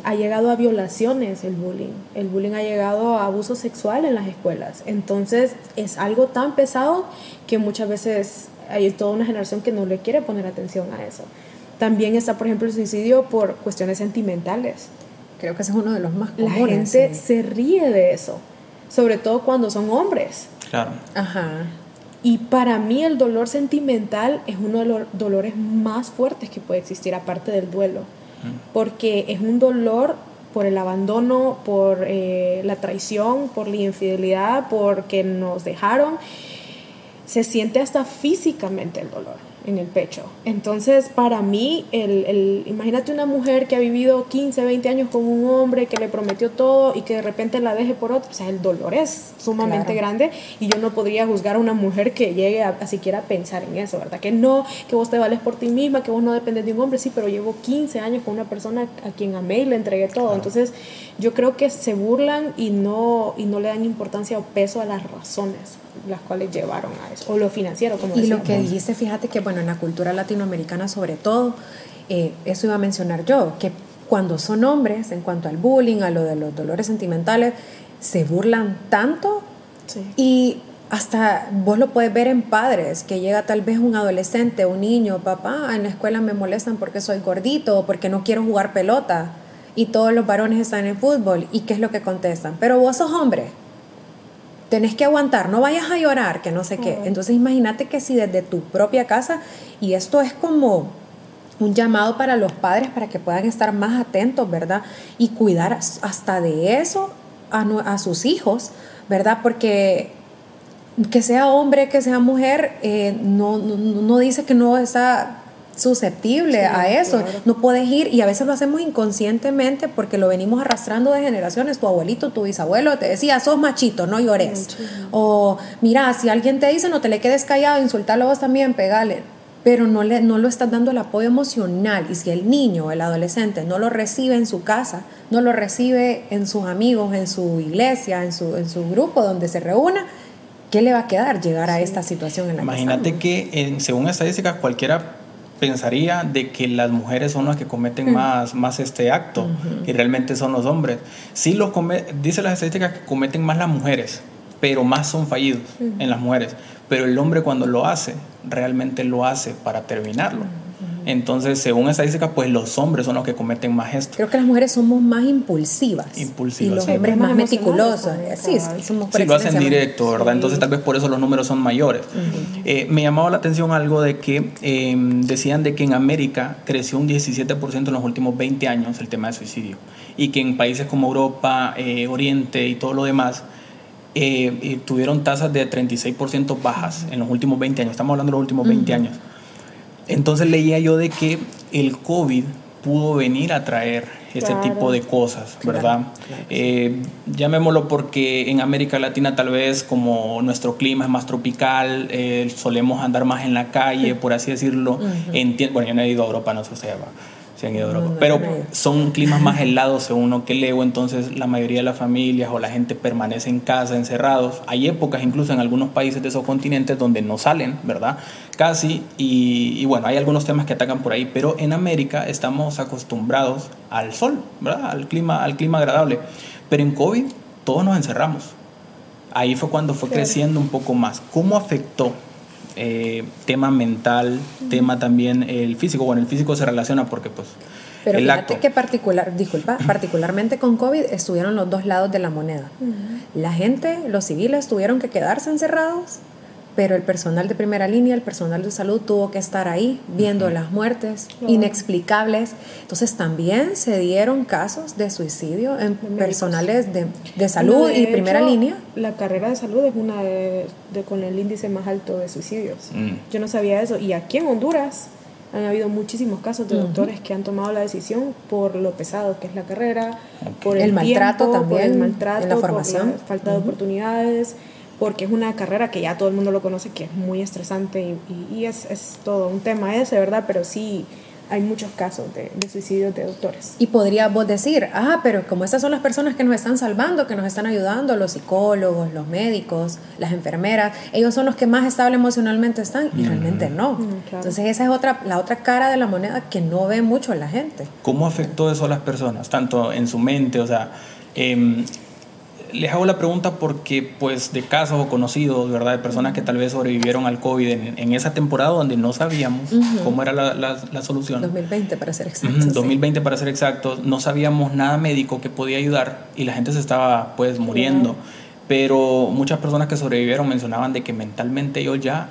ha llegado a violaciones el bullying, el bullying ha llegado a abuso sexual en las escuelas, entonces es algo tan pesado que muchas veces hay toda una generación que no le quiere poner atención a eso. También está, por ejemplo, el suicidio por cuestiones sentimentales. Creo que ese es uno de los más comunes. La gente se ríe de eso, sobre todo cuando son hombres. Claro. Ajá. Y para mí el dolor sentimental es uno de los dolores más fuertes que puede existir, aparte del duelo. Mm. Porque es un dolor por el abandono, por eh, la traición, por la infidelidad, porque nos dejaron se siente hasta físicamente el dolor en el pecho. Entonces, para mí, el, el, imagínate una mujer que ha vivido 15, 20 años con un hombre que le prometió todo y que de repente la deje por otro, o sea, el dolor es sumamente grande y yo no podría juzgar a una mujer que llegue a, siquiera pensar en eso, ¿verdad? Que no, que vos te vales por ti misma, que vos no dependes de un hombre, sí, pero llevo 15 años con una persona a quien amé y le entregué todo. Entonces, yo creo que se burlan y no, y no le dan importancia o peso a las razones las cuales llevaron a eso, o lo financiero, como Y lo que dijiste, fíjate que, bueno, en la cultura latinoamericana sobre todo, eh, eso iba a mencionar yo, que cuando son hombres, en cuanto al bullying, a lo de los dolores sentimentales, se burlan tanto y hasta vos lo puedes ver en padres, que llega tal vez un adolescente, un niño, papá, en la escuela me molestan porque soy gordito o porque no quiero jugar pelota y todos los varones están en fútbol y qué es lo que contestan, pero vos sos hombre tenés que aguantar, no vayas a llorar, que no sé qué. Entonces imagínate que si desde tu propia casa, y esto es como un llamado para los padres para que puedan estar más atentos, ¿verdad? Y cuidar hasta de eso a, sus hijos, ¿verdad? Porque que sea hombre, que sea mujer, eh, no, no, no, dice que no está susceptible a eso. No puedes ir, y a veces lo hacemos inconscientemente porque lo venimos arrastrando de generaciones. Tu abuelito, tu bisabuelo te decía, sos machito, no llores. O mira, si alguien te dice, no te le quedes callado, insultarlo vos también, pegale. Pero no, le, no lo estás dando el apoyo emocional. Y si el niño o el adolescente no lo recibe en su casa, no lo recibe en sus amigos, en su iglesia, en su, en su grupo donde se reúna, ¿qué le va a quedar llegar a esta situación en la Imagínate que, en, según estadísticas, cualquiera pensaría de que las mujeres son las que cometen mm. más, más este acto y realmente son los hombres. Sí los dice las estadísticas que cometen más las mujeres, pero más son fallidos en las mujeres. Pero el hombre cuando lo hace, realmente lo hace para terminarlo. Entonces, según estadística, pues los hombres son los que cometen más esto. Creo que las mujeres somos más impulsivas. Impulsivas. Y los hombres más, meticulosos. Sí, somos sí, lo hacen directo, ¿verdad? Entonces, tal vez por eso los números son mayores. Eh, me llamaba la atención algo de que em, decían de que en América creció un 17% en los últimos 20 años el tema de suicidio. Y que en países como Europa, eh, Oriente y todo lo demás, eh, tuvieron tasas de 36% bajas en los últimos 20 años. Estamos hablando de los últimos 20 años. Entonces leía yo de que el COVID pudo venir a traer ese tipo de cosas, ¿verdad? Eh, llamémoslo porque en América Latina tal vez como nuestro clima es más tropical, eh, solemos andar más en la calle, por así decirlo. bueno, yo no he ido a Europa, no sé si va pero son climas más helados según lo que leo, entonces la mayoría de las familias o la gente permanece en casa, encerrados. Hay épocas incluso en algunos países de esos continentes donde no salen, ¿verdad? Casi, y, bueno, hay algunos temas que atacan por ahí, pero en América estamos acostumbrados al sol, ¿verdad? Al clima, al clima agradable. Pero en COVID todos nos encerramos. Ahí fue cuando fue creciendo un poco más. ¿Cómo afectó eh, tema mental, tema también el físico. Bueno, el físico se relaciona porque pues... Pero fíjate que particular, disculpa, particularmente con COVID estuvieron los dos lados de la moneda. La gente, los civiles tuvieron que quedarse encerrados pero el personal de primera línea, el personal de salud tuvo que estar ahí viendo las muertes inexplicables. Entonces también se dieron casos de suicidio en personales de, de salud y primera línea. La carrera de salud es una de, con el índice más alto de suicidios. Mm. Yo no sabía eso. Y aquí en Honduras han habido muchísimos casos de doctores que han tomado la decisión por lo pesado que es la carrera, por el, maltrato también, por el maltrato, en la formación, por la falta de oportunidades porque es una carrera que ya todo el mundo lo conoce, que es muy estresante y, es, es, todo un tema ese, ¿verdad? Pero sí hay muchos casos de, de suicidios de doctores. Y podría vos decir, ah, pero como estas son las personas que nos están salvando, que nos están ayudando, los psicólogos, los médicos, las enfermeras, ellos son los que más estable emocionalmente están y realmente no. Entonces esa es otra, la otra cara de la moneda que no ve mucho la gente. ¿Cómo afectó eso a las personas? Tanto en su mente, o sea... Eh, les hago la pregunta porque, pues, de casos o conocidos, ¿verdad? De personas que tal vez sobrevivieron al COVID en, esa temporada donde no sabíamos cómo era la, la, solución. 2020 para ser exactos. 2020 para ser exactos. No sabíamos nada médico que podía ayudar y la gente se estaba, pues, muriendo. Pero muchas personas que sobrevivieron mencionaban de que mentalmente ellos ya,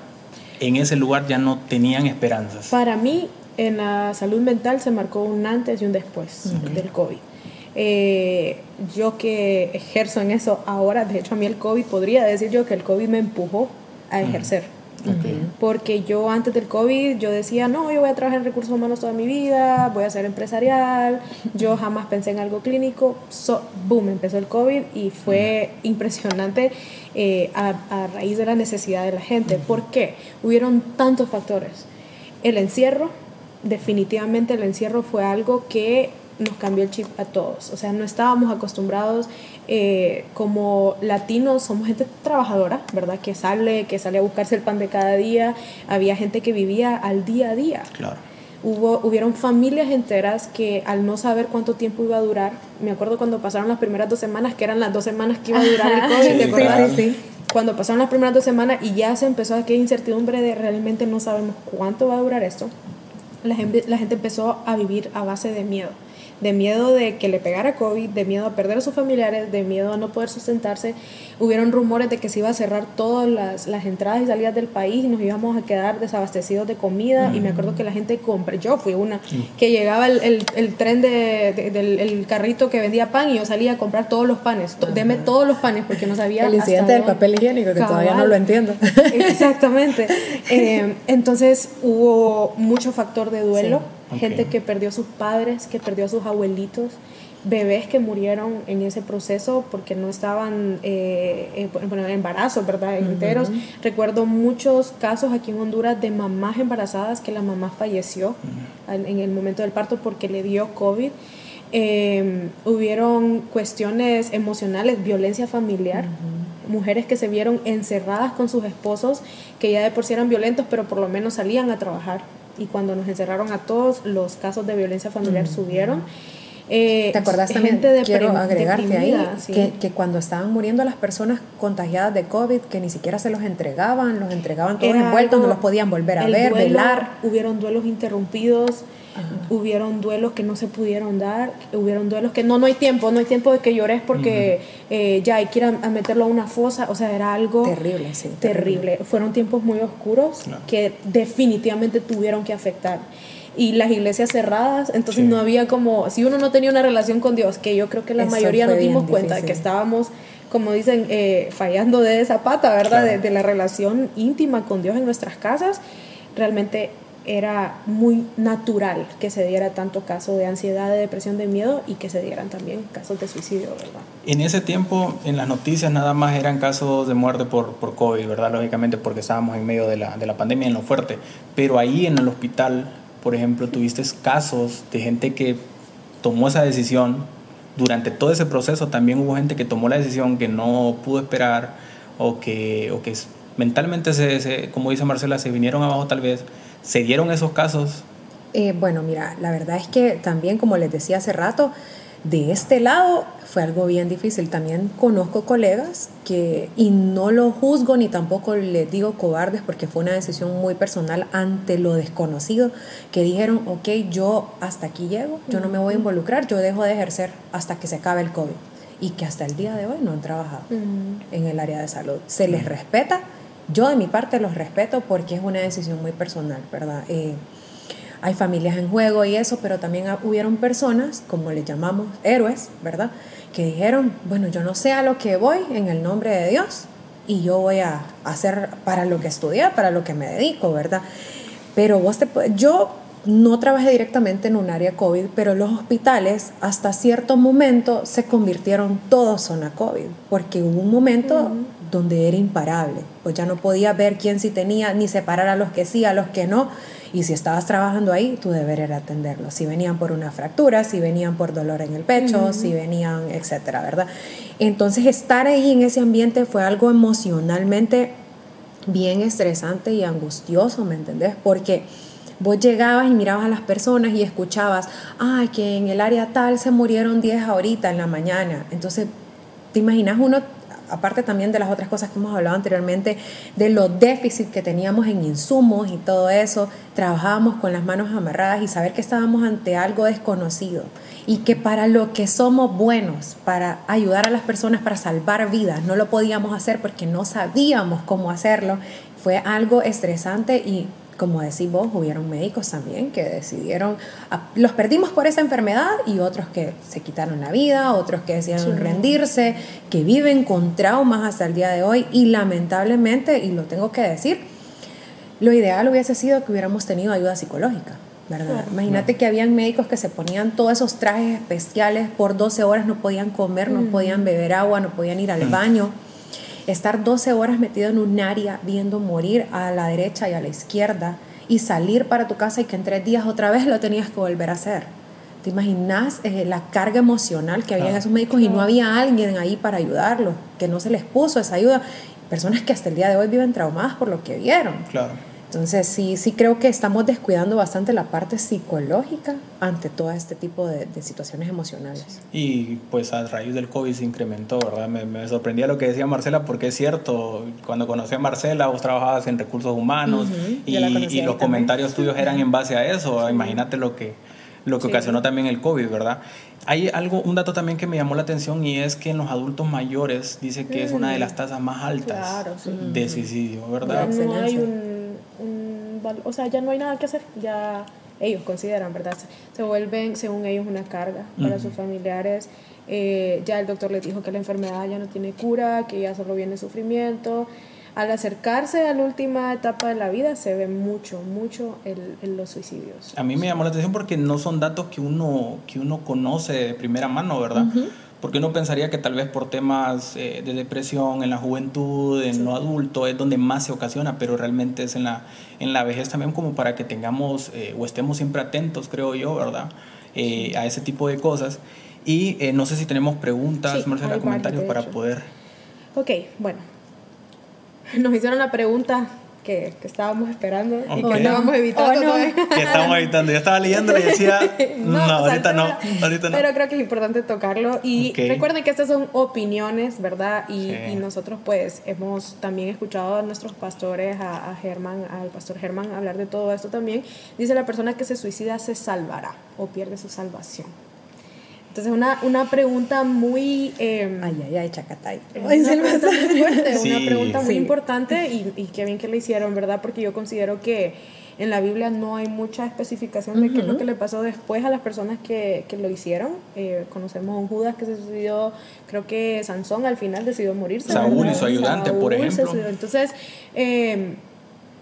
en ese lugar, ya no tenían esperanzas. Para mí, en la salud mental se marcó un antes y un después del COVID. Eh, yo que ejerzo en eso ahora, de hecho a mí el COVID, podría decir yo que el COVID me empujó a ejercer. Porque yo antes del COVID, yo decía, no, yo voy a trabajar en recursos humanos toda mi vida, voy a ser empresarial, yo jamás pensé en algo clínico. So, boom, empezó el COVID y fue impresionante eh, a, a, raíz de la necesidad de la gente. ¿Por qué? Hubieron tantos factores. El encierro, definitivamente el encierro fue algo que nos cambió el chip a todos. O sea, no estábamos acostumbrados eh, como latinos, somos gente trabajadora, ¿verdad? Que sale, que sale a buscarse el pan de cada día. Había gente que vivía al día a día. Claro. Hubo, hubieron familias enteras que al no saber cuánto tiempo iba a durar, me acuerdo cuando pasaron las primeras dos semanas, que eran las dos semanas que iba a durar el COVID, sí, Cuando pasaron las primeras dos semanas y ya se empezó aquella incertidumbre de realmente no sabemos cuánto va a durar esto, la gente, la gente empezó a vivir a base de miedo de miedo de que le pegara COVID, de miedo a perder a sus familiares, de miedo a no poder sustentarse. Hubieron rumores de que se iba a cerrar todas las, las entradas y salidas del país y nos íbamos a quedar desabastecidos de comida. Y me acuerdo que la gente compra, yo fui una, que llegaba el, el, el tren de, del el carrito que vendía pan y yo salía a comprar todos los panes. deme todos los panes porque no sabía. El incidente del papel higiénico, que todavía no lo entiendo. Exactamente. Eh, entonces hubo mucho factor de duelo gente que perdió a sus padres, que perdió a sus abuelitos, bebés que murieron en ese proceso porque no estaban eh, en, embarazo, ¿verdad? Enteros. Recuerdo muchos casos aquí en Honduras de mamás embarazadas que la mamá falleció en el momento del parto porque le dio COVID. Em, hubieron cuestiones emocionales, violencia familiar, mujeres que se vieron encerradas con sus esposos, que ya de por sí eran violentos, pero por lo menos salían a trabajar y cuando nos encerraron a todos, los casos de violencia familiar subieron. Eh, ¿Te acordás también? De quiero agregarte ahí que, que, cuando estaban muriendo las personas contagiadas de COVID, que ni siquiera se los entregaban, los entregaban todos envueltos, no los podían volver a ver, velar. Hubieron duelos interrumpidos, hubieron duelos que no se pudieron dar, hubieron duelos que no, no hay tiempo, no hay tiempo de que llores porque eh, ya hay que ir a, meterlo a una fosa, o sea, era algo terrible, sí, terrible. Fueron tiempos muy oscuros que definitivamente tuvieron que afectar. Y las iglesias cerradas, entonces no había como, si uno no tenía una relación con Dios, que yo creo que la mayoría nos dimos cuenta de que estábamos, como dicen, eh, fallando de esa pata, ¿verdad? De, de, la relación íntima con Dios en nuestras casas, realmente era muy natural que se diera tanto caso de ansiedad, de depresión, de miedo y que se dieran también casos de suicidio, ¿verdad? En ese tiempo, en las noticias nada más eran casos de muerte por, por COVID, ¿verdad? Lógicamente porque estábamos en medio de la, de la pandemia en lo fuerte, pero ahí en el hospital por ejemplo, tuviste casos de gente que tomó esa decisión. Durante todo ese proceso también hubo gente que tomó la decisión que no pudo esperar o que, o que mentalmente, se, como dice Marcela, se vinieron abajo tal vez. ¿Se dieron esos casos? Eh, bueno, mira, la verdad es que también, como les decía hace rato, de este lado fue algo bien difícil. También conozco colegas que, y no lo juzgo ni tampoco les digo cobardes porque fue una decisión muy personal ante lo desconocido, que dijeron, ok, yo hasta aquí llego, yo no me voy a involucrar, yo dejo de ejercer hasta que se acabe el COVID. Y que hasta el día de hoy no han trabajado en el área de salud. Se les respeta, yo de mi parte los respeto porque es una decisión muy personal, ¿verdad? Eh, hay familias en juego y eso, pero también hubieron personas, como le llamamos héroes, ¿verdad? Que dijeron, bueno, yo no sé a lo que voy en el nombre de Dios y yo voy a hacer para lo que estudié, para lo que me dedico, ¿verdad? Pero vos te, yo no trabajé directamente en un área COVID, pero los hospitales hasta cierto momento se convirtieron todos zona COVID, porque hubo un momento donde era imparable, pues ya no podía ver quién sí tenía, ni separar a los que sí, a los que no. Y si estabas trabajando ahí, tu deber era atenderlo. Si venían por una fractura, si venían por dolor en el pecho, si venían, etcétera, ¿verdad? Entonces, estar ahí en ese ambiente fue algo emocionalmente bien estresante y angustioso, ¿me entendés? Porque vos llegabas y mirabas a las personas y escuchabas, ay, que en el área tal se murieron 10 ahorita en la mañana. Entonces, ¿te imaginas uno aparte también de las otras cosas que hemos hablado anteriormente, de los déficits que teníamos en insumos y todo eso, trabajábamos con las manos amarradas y saber que estábamos ante algo desconocido y que para lo que somos buenos, para ayudar a las personas, para salvar vidas, no lo podíamos hacer porque no sabíamos cómo hacerlo, fue algo estresante y como decís vos, hubieron médicos también que decidieron, los perdimos por esa enfermedad y otros que se quitaron la vida, otros que decidieron rendirse, que viven con traumas hasta el día de hoy y lamentablemente, y lo tengo que decir, lo ideal hubiese sido que hubiéramos tenido ayuda psicológica. ¿verdad? Imagínate que habían médicos que se ponían todos esos trajes especiales, por 12 horas no podían comer, no podían beber agua, no podían ir al baño estar 12 horas metido en un área viendo morir a la derecha y a la izquierda y salir para tu casa y que en tres días otra vez lo tenías que volver a hacer. ¿Te imaginas eh, la carga emocional que había en esos médicos y no había alguien ahí para ayudarlos, que no se les puso esa ayuda? Personas que hasta el día de hoy viven traumadas por lo que vieron. Claro. Entonces sí, sí creo que estamos descuidando bastante la parte psicológica ante todo este tipo de, situaciones emocionales. Y pues a raíz del COVID se incrementó, ¿verdad? Me, me, sorprendía lo que decía Marcela porque es cierto, cuando conocí a Marcela vos trabajabas en recursos humanos y, y, los comentarios tuyos eran en base a eso, imagínate lo que lo que ocasionó también el COVID, ¿verdad? Hay algo, un dato también que me llamó la atención y es que en los adultos mayores dice que es una de las tasas más altas de suicidio, ¿verdad? No hay un o sea, ya no hay nada que hacer, ya ellos consideran, ¿verdad? Se vuelven, según ellos, una carga para sus familiares. Eh, ya el doctor les dijo que la enfermedad ya no tiene cura, que ya solo viene sufrimiento. Al acercarse a la última etapa de la vida se ve mucho, mucho el, los suicidios. A mí me llamó la atención porque no son datos que uno, que uno conoce de primera mano, ¿verdad? Porque uno pensaría que tal vez por temas eh, de depresión en la juventud, en lo adulto, es donde más se ocasiona, pero realmente es en la, en la vejez también como para que tengamos eh, o estemos siempre atentos, creo yo, ¿verdad? Eh, a ese tipo de cosas. Y no sé si tenemos preguntas, Marcela, comentarios para poder... Ok, bueno. Nos hicieron la pregunta que, que estábamos esperando y que estábamos evitando. no. Que estábamos evitando. Yo estaba leyendo y decía, no, no ahorita no, ahorita no. Pero creo que es importante tocarlo. Y recuerden que estas son opiniones, ¿verdad? Y, y, nosotros pues hemos también escuchado a nuestros pastores, a, a Germán, al pastor Germán, hablar de todo esto también. Dice la persona que se suicida se salvará o pierde su salvación. Entonces, una, una pregunta muy... Eh, ay, ay, ay, chacatay. Una pregunta muy fuerte, una pregunta muy importante y, y qué bien que le hicieron, ¿verdad? Porque yo considero que en la Biblia no hay mucha especificación de qué es lo que le pasó después a las personas que, que lo hicieron. Eh, conocemos a un Judas que se suicidó, creo que Sansón al final decidió morirse. Saúl y su ayudante, por ejemplo. Entonces, eh,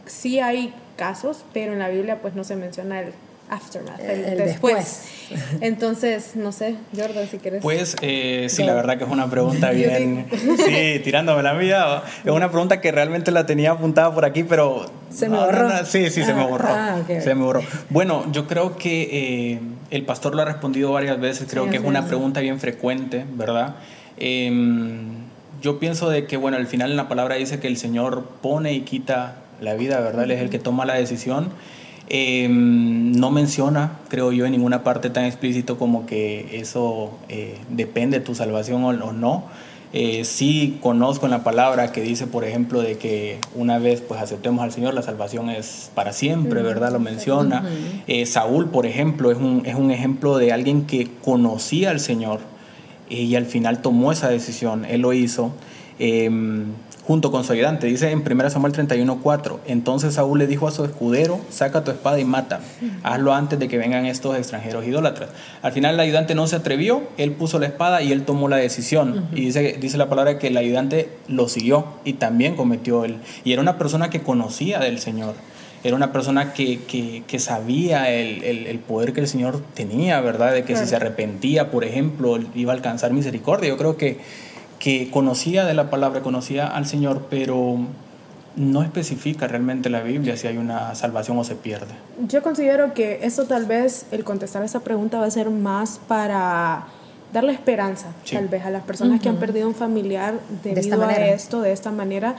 sí hay casos, pero en la Biblia pues no se menciona el aftermath, el, después. Entonces, no sé, Jordan, si quieres. Pues eh, sí, la verdad que es una pregunta bien. sí, tirándome la mía. Es una pregunta que realmente la tenía apuntada por aquí, pero. Se me borró. sí, sí, se me ah, borró. Ah, se me borró. Bueno, yo creo que eh, el pastor lo ha respondido varias veces. Creo que es una pregunta bien frecuente, ¿verdad? Em, yo pienso de que, bueno, al final en la palabra dice que el Señor pone y quita la vida, ¿verdad? Él es el que toma la decisión. Em, no menciona, creo yo, en ninguna parte tan explícito como que eso eh, depende de tu salvación o, no. Eh, sí conozco en la palabra que dice, por ejemplo, de que una vez pues aceptemos al Señor, la salvación es para siempre, ¿verdad? Lo menciona. Eh, Saúl, por ejemplo, es un, es un ejemplo de alguien que conocía al Señor y al final tomó esa decisión, él lo hizo. Junto con su ayudante. Dice en 1 Samuel 31:4, entonces Saúl le dijo a su escudero, saca tu espada y mata, hazlo antes de que vengan estos extranjeros idólatras. Al final el ayudante no se atrevió, él puso la espada y él tomó la decisión. Y dice, dice la palabra que el ayudante lo siguió y también cometió él. Y era una persona que conocía del Señor. Era una persona que, que, que sabía el, el, el, poder que el Señor tenía, ¿verdad? De que si se arrepentía, por ejemplo, iba a alcanzar misericordia. Yo creo que que conocía de la palabra, conocía al Señor, pero no especifica realmente la Biblia si hay una salvación o se pierde. Yo considero que eso tal vez, el contestar esa pregunta va a ser más para darle esperanza, tal vez, a las personas que han perdido un familiar debido de a esto, de esta manera.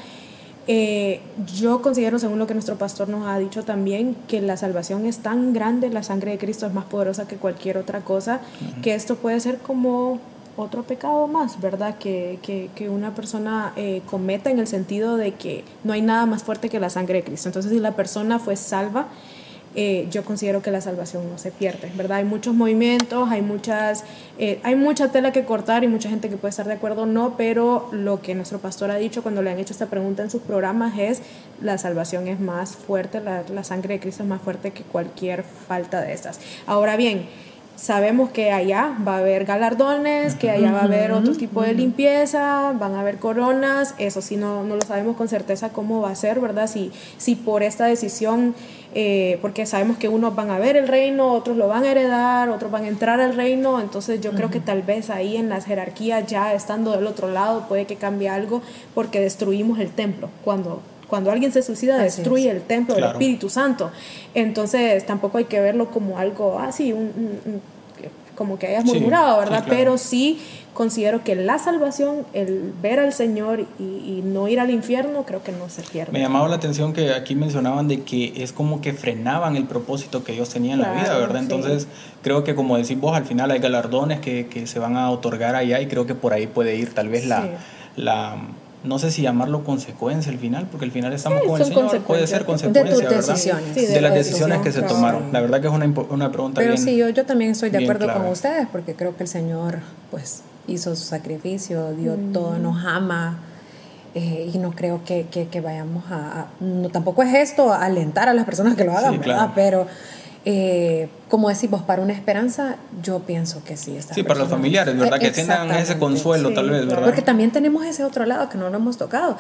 Eh, yo considero, según lo que nuestro pastor nos ha dicho también, que la salvación es tan grande, la sangre de Cristo es más poderosa que cualquier otra cosa, que esto puede ser como otro pecado más, ¿verdad? Que, que, que una persona eh, cometa en el sentido de que no hay nada más fuerte que la sangre de Cristo. Entonces, si la persona fue salva, eh, yo considero que la salvación no se pierde, ¿verdad? Hay muchos movimientos, hay, muchas, eh, hay mucha tela que cortar y mucha gente que puede estar de acuerdo o no, pero lo que nuestro pastor ha dicho cuando le han hecho esta pregunta en sus programas es la salvación es más fuerte, la, la sangre de Cristo es más fuerte que cualquier falta de estas. Ahora bien, sabemos que allá va a haber galardones, que allá va a haber otro tipo de limpieza, van a haber coronas, eso sí no, no lo sabemos con certeza cómo va a ser, ¿verdad? Si, si por esta decisión, eh, porque sabemos que unos van a ver el reino, otros lo van a heredar, otros van a entrar al reino, entonces yo creo que tal vez ahí en las jerarquías ya estando del otro lado puede que cambie algo porque destruimos el templo cuando cuando alguien se suicida, destruye el templo del Espíritu Santo. Entonces, tampoco hay que verlo como algo así, ah, un, como que hayas murmurado, ¿verdad? Pero sí considero que la salvación, el ver al Señor y, no ir al infierno, creo que no se pierde. Me llamaba la atención que aquí mencionaban de que es como que frenaban el propósito que Dios tenía en la vida, ¿verdad? Entonces, creo que como decís vos, al final hay galardones que, que, se van a otorgar allá y creo que por ahí puede ir tal vez la, la no sé si llamarlo consecuencia al final, porque al final estamos con el Señor, puede ser consecuencia, de tus decisiones. de, las decisiones que se tomaron. La verdad que es una, una pregunta Pero sí, yo, yo también estoy de acuerdo con ustedes, porque creo que el Señor pues hizo su sacrificio, dio mm. todo, nos ama, eh, y no creo que, que, que vayamos a, no, tampoco es esto alentar a las personas que lo hagan, Pero eh, como decimos, para una esperanza, yo pienso que sí. sí, para los familiares, ¿verdad? Que tengan ese consuelo, tal vez, ¿verdad? Porque también tenemos ese otro lado que no lo hemos tocado,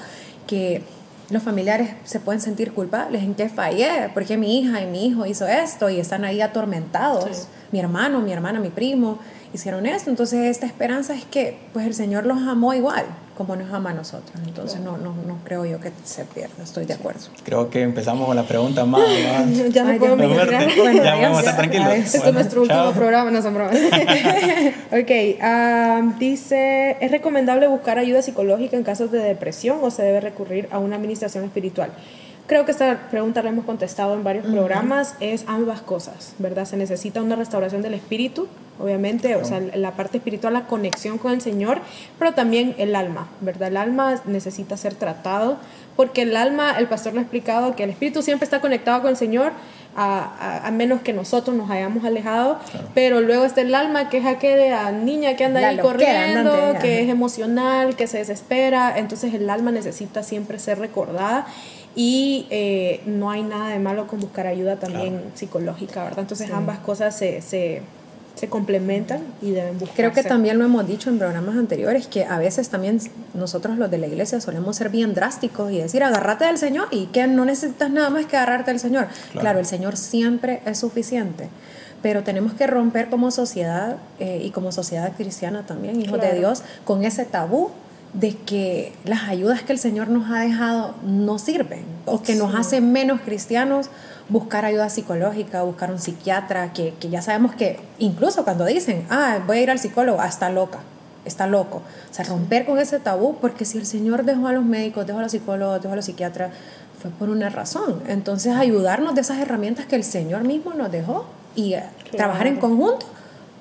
que los familiares se pueden sentir culpables en que fallé, porque mi hija y mi hijo hizo esto y están ahí atormentados. Mi hermano, mi hermana, mi primo hicieron esto. Entonces, esta esperanza es que pues el Señor los amó igual como nos ama a nosotros. Entonces no, no, no creo yo que se pierda, estoy de acuerdo. Creo que empezamos con la pregunta más. ya no puedo bueno, Ya vamos a estar tranquilos. Este es nuestro último programa, no son bromas. ok, dice, ¿es recomendable buscar ayuda psicológica en casos de depresión o se debe recurrir a una administración espiritual? Creo que esta pregunta la hemos contestado en varios programas, es ambas cosas, ¿verdad? Se necesita una restauración del espíritu, obviamente, o sea, la parte espiritual, la conexión con el Señor, pero también el alma, ¿verdad? El alma necesita ser tratado, porque el alma, el pastor lo ha explicado, que el espíritu siempre está conectado con el Señor, a, a, menos que nosotros nos hayamos alejado, pero luego está el alma, que es aquella niña que anda ahí corriendo, que es emocional, que se desespera, entonces el alma necesita siempre ser recordada y eh, no hay nada de malo con buscar ayuda también psicológica, ¿verdad? Entonces ambas cosas se, se, se, complementan y deben buscar. Creo que también lo hemos dicho en programas anteriores, que a veces también nosotros los de la iglesia solemos ser bien drásticos y decir, agárrate del Señor y que no necesitas nada más que agarrarte del Señor. Claro, el Señor siempre es suficiente pero tenemos que romper como sociedad eh, y como sociedad cristiana también, hijos de Dios, con ese tabú de que las ayudas que el Señor nos ha dejado no sirven o que nos hacen menos cristianos buscar ayuda psicológica, buscar un psiquiatra, que, que, ya sabemos que incluso cuando dicen, ah, voy a ir al psicólogo, ah, está loca, está loco. O sea, romper con ese tabú, porque si el Señor dejó a los médicos, dejó a los psicólogos, dejó a los psiquiatras, fue por una razón. Entonces, ayudarnos de esas herramientas que el Señor mismo nos dejó y eh, trabajar en conjunto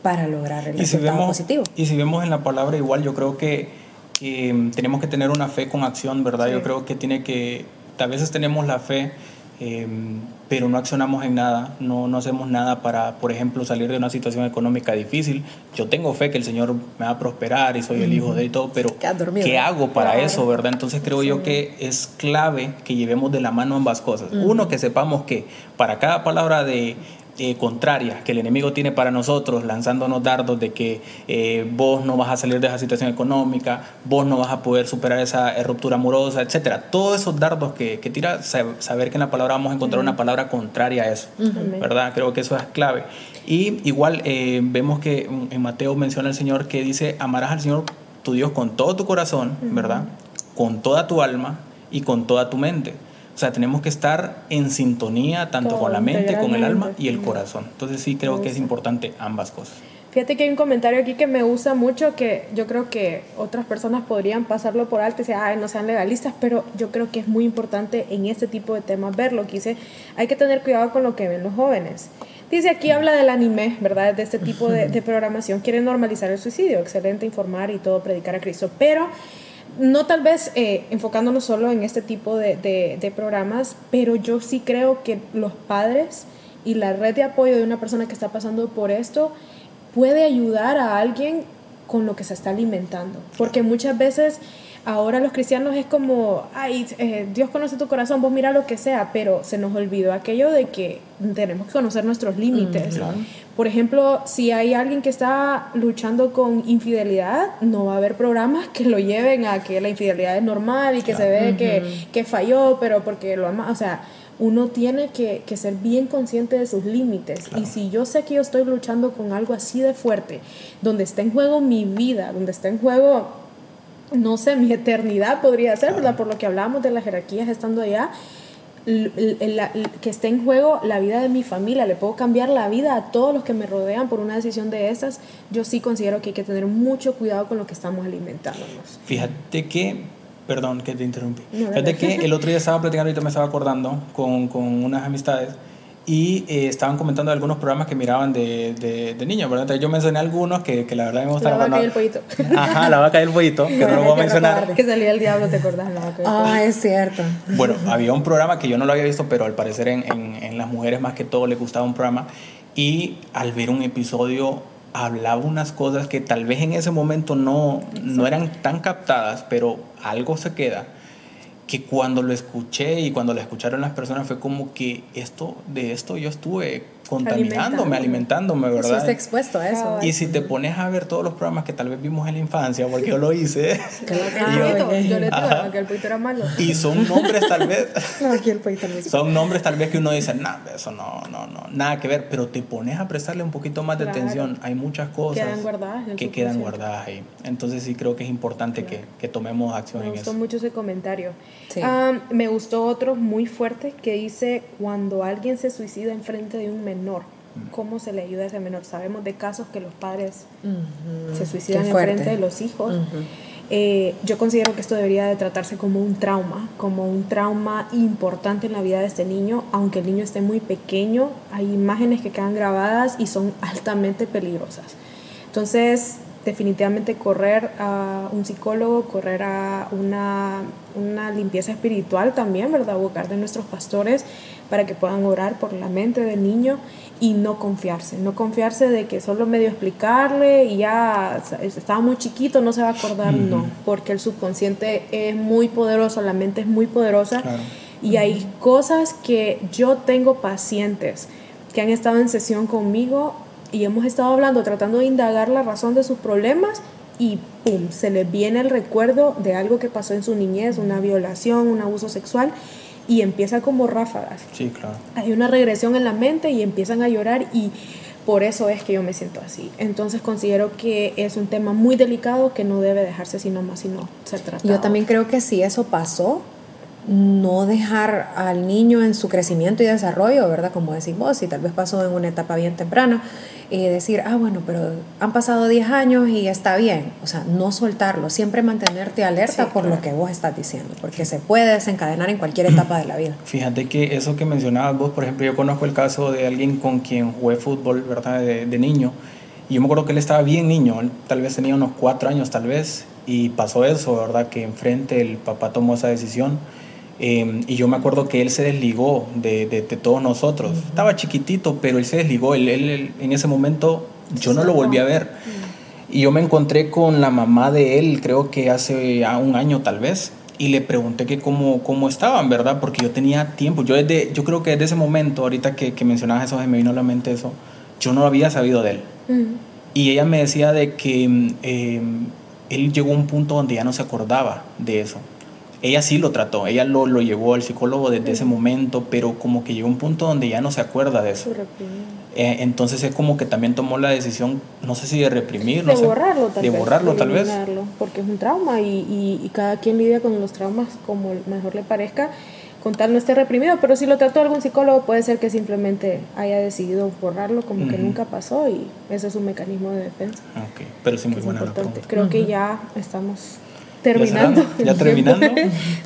para lograr el resultado positivo. Y si vemos en la palabra igual, yo creo que Tenemos que tener una fe con acción, ¿verdad? Yo creo que tiene que, a veces tenemos la fe, em, pero no accionamos en nada, no, no hacemos nada para, por ejemplo, salir de una situación económica difícil. Yo tengo fe que el Señor me va a prosperar y soy el hijo de él y todo, pero ¿qué hago para eso, verdad? Entonces creo yo que es clave que llevemos de la mano ambas cosas. Uno, que sepamos que para cada palabra de eh, contraria que el enemigo tiene para nosotros, lanzándonos dardos de que eh, vos no vas a salir de esa situación económica, vos no vas a poder superar esa eh, ruptura amorosa, etcétera. Todos esos dardos que, que tira, saber que en la palabra vamos a encontrar una palabra contraria a eso, ¿verdad? Creo que eso es clave. Y igual vemos que en Mateo menciona el Señor que dice, amarás al Señor tu Dios con todo tu corazón, ¿verdad? Con toda tu alma y con toda tu mente. O sea, tenemos que estar en sintonía tanto con la mente, con el alma y el corazón. Entonces sí creo que es importante ambas cosas. Fíjate que hay un comentario aquí que me gusta mucho, que yo creo que otras personas podrían pasarlo por alto y decir, ay, no sean legalistas, pero yo creo que es muy importante en este tipo de temas verlo, que dice, hay que tener cuidado con lo que ven los jóvenes. Dice aquí habla del anime, ¿verdad? De este tipo de, de programación. Quiere normalizar el suicidio, excelente informar y todo, predicar a Cristo. Pero no tal vez eh, enfocándonos solo en este tipo de, de, programas, pero yo sí creo que los padres y la red de apoyo de una persona que está pasando por esto puede ayudar a alguien con lo que se está alimentando. Porque muchas veces ahora los cristianos es como, ay, eh, Dios conoce tu corazón, vos mira lo que sea, pero se nos olvidó aquello de que tenemos que conocer nuestros límites. Mm, Por ejemplo, si hay alguien que está luchando con infidelidad, no va a haber programas que lo lleven a que la infidelidad es normal y que se ve que, que, falló, pero porque lo ama, o sea, uno tiene que, que, ser bien consciente de sus límites. Y si yo sé que yo estoy luchando con algo así de fuerte, donde está en juego mi vida, donde está en juego no sé, mi eternidad podría ser, ¿verdad? Por lo que hablábamos de las jerarquías estando allá, que esté en juego la vida de mi familia, le puedo cambiar la vida a todos los que me rodean por una decisión de esas, yo sí considero que hay que tener mucho cuidado con lo que estamos alimentándonos. Fíjate que, perdón que te interrumpí, fíjate que el otro día estaba platicando, ahorita me estaba acordando con, con unas amistades y eh, estaban comentando algunos programas que miraban de, de, de niños, ¿verdad? Entonces yo mencioné algunos que, que la verdad me gustaron. La vaca y el pollito. Ajá, la vaca y el pollito, que no lo voy a mencionar. Que salía el diablo, ¿te acordás? La vaca ah, es cierto. Bueno, había un programa que yo no lo había visto, pero al parecer en, en, en las mujeres más que todo les gustaba un programa. Y al ver un episodio hablaba unas cosas que tal vez en ese momento no, no eran tan captadas, pero algo se queda que cuando lo escuché y cuando lo escucharon las personas fue como que esto de esto yo estuve contaminándome, alimentándome, ¿verdad? Estás expuesto a eso. Y si te pones a ver todos los programas que tal vez vimos en la infancia, porque yo lo hice. yo, le digo que el poito era malo. Y son nombres tal vez. no, aquí el son nombres tal vez que uno dice, nada, eso no, no, no, nada que ver, pero te pones a prestarle un poquito más de atención. Hay muchas cosas que quedan guardadas ahí. Entonces sí creo que es importante que, que, tomemos acción en eso. Me gustó mucho ese comentario. Ah, me gustó otro muy fuerte que dice, cuando alguien se suicida enfrente de un menor, menor. ¿Cómo se le ayuda a ese menor? Sabemos de casos que los padres se suicidan en frente de los hijos. Eh, yo considero que esto debería de tratarse como un trauma, como un trauma importante en la vida de este niño, aunque el niño esté muy pequeño, hay imágenes que quedan grabadas y son altamente peligrosas. Entonces, definitivamente correr a un psicólogo, correr a una, una limpieza espiritual también, ¿verdad? Buscar de nuestros pastores para que puedan orar por la mente del niño y no confiarse, no confiarse de que solo medio explicarle y ya estaba muy chiquito, no se va a acordar, no, porque el subconsciente es muy poderoso, la mente es muy poderosa y hay cosas que yo tengo pacientes que han estado en sesión conmigo y hemos estado hablando, tratando de indagar la razón de sus problemas y ¡pum! se les viene el recuerdo de algo que pasó en su niñez, una violación, un abuso sexual y empieza como ráfagas. Sí, claro. Hay una regresión en la mente y empiezan a llorar y por eso es que yo me siento así. Entonces considero que es un tema muy delicado que no debe dejarse sino más sino ser tratado. Yo también creo que si eso pasó, no dejar al niño en su crecimiento y desarrollo, ¿verdad? Como decís vos, si tal vez pasó en una etapa bien temprana, y decir, ah, bueno, pero han pasado 10 años y está bien. O sea, no soltarlo, siempre mantenerte alerta por lo que vos estás diciendo, porque se puede desencadenar en cualquier etapa de la vida. Fíjate que eso que mencionabas vos, por ejemplo, yo conozco el caso de alguien con quien jugué fútbol, ¿verdad? De, de niño. Y yo me acuerdo que él estaba bien niño, tal vez tenía unos 4 años tal vez, y pasó eso, ¿verdad? Que enfrente el papá tomó esa decisión Em, y yo me acuerdo que él se desligó de, de, todos nosotros. Estaba chiquitito, pero él se desligó. Él, él, en ese momento yo no lo volví a ver. Y yo me encontré con la mamá de él, creo que hace un año tal vez, y le pregunté que cómo, cómo estaban, ¿verdad? Porque yo tenía tiempo. Yo, desde, yo creo que desde ese momento, ahorita que, que mencionabas eso, me vino a la mente eso, yo no había sabido de él. Y ella me decía de que em, él llegó a un punto donde ya no se acordaba de eso ella sí lo trató, ella lo, lo llevó al psicólogo desde ese momento, pero como que llegó a un punto donde ya no se acuerda de eso. Eh, entonces es como que también tomó la decisión, no sé si de reprimir, de no borrarlo tal de vez. borrarlo tal vez. Porque es un trauma y, y, cada quien lidia con los traumas como mejor le parezca, con tal no esté reprimido, pero si lo trató algún psicólogo puede ser que simplemente haya decidido borrarlo como que nunca pasó y ese es un mecanismo de defensa. Okay. Pero sí, muy buena Creo que ya estamos terminando. ¿Ya, terminando?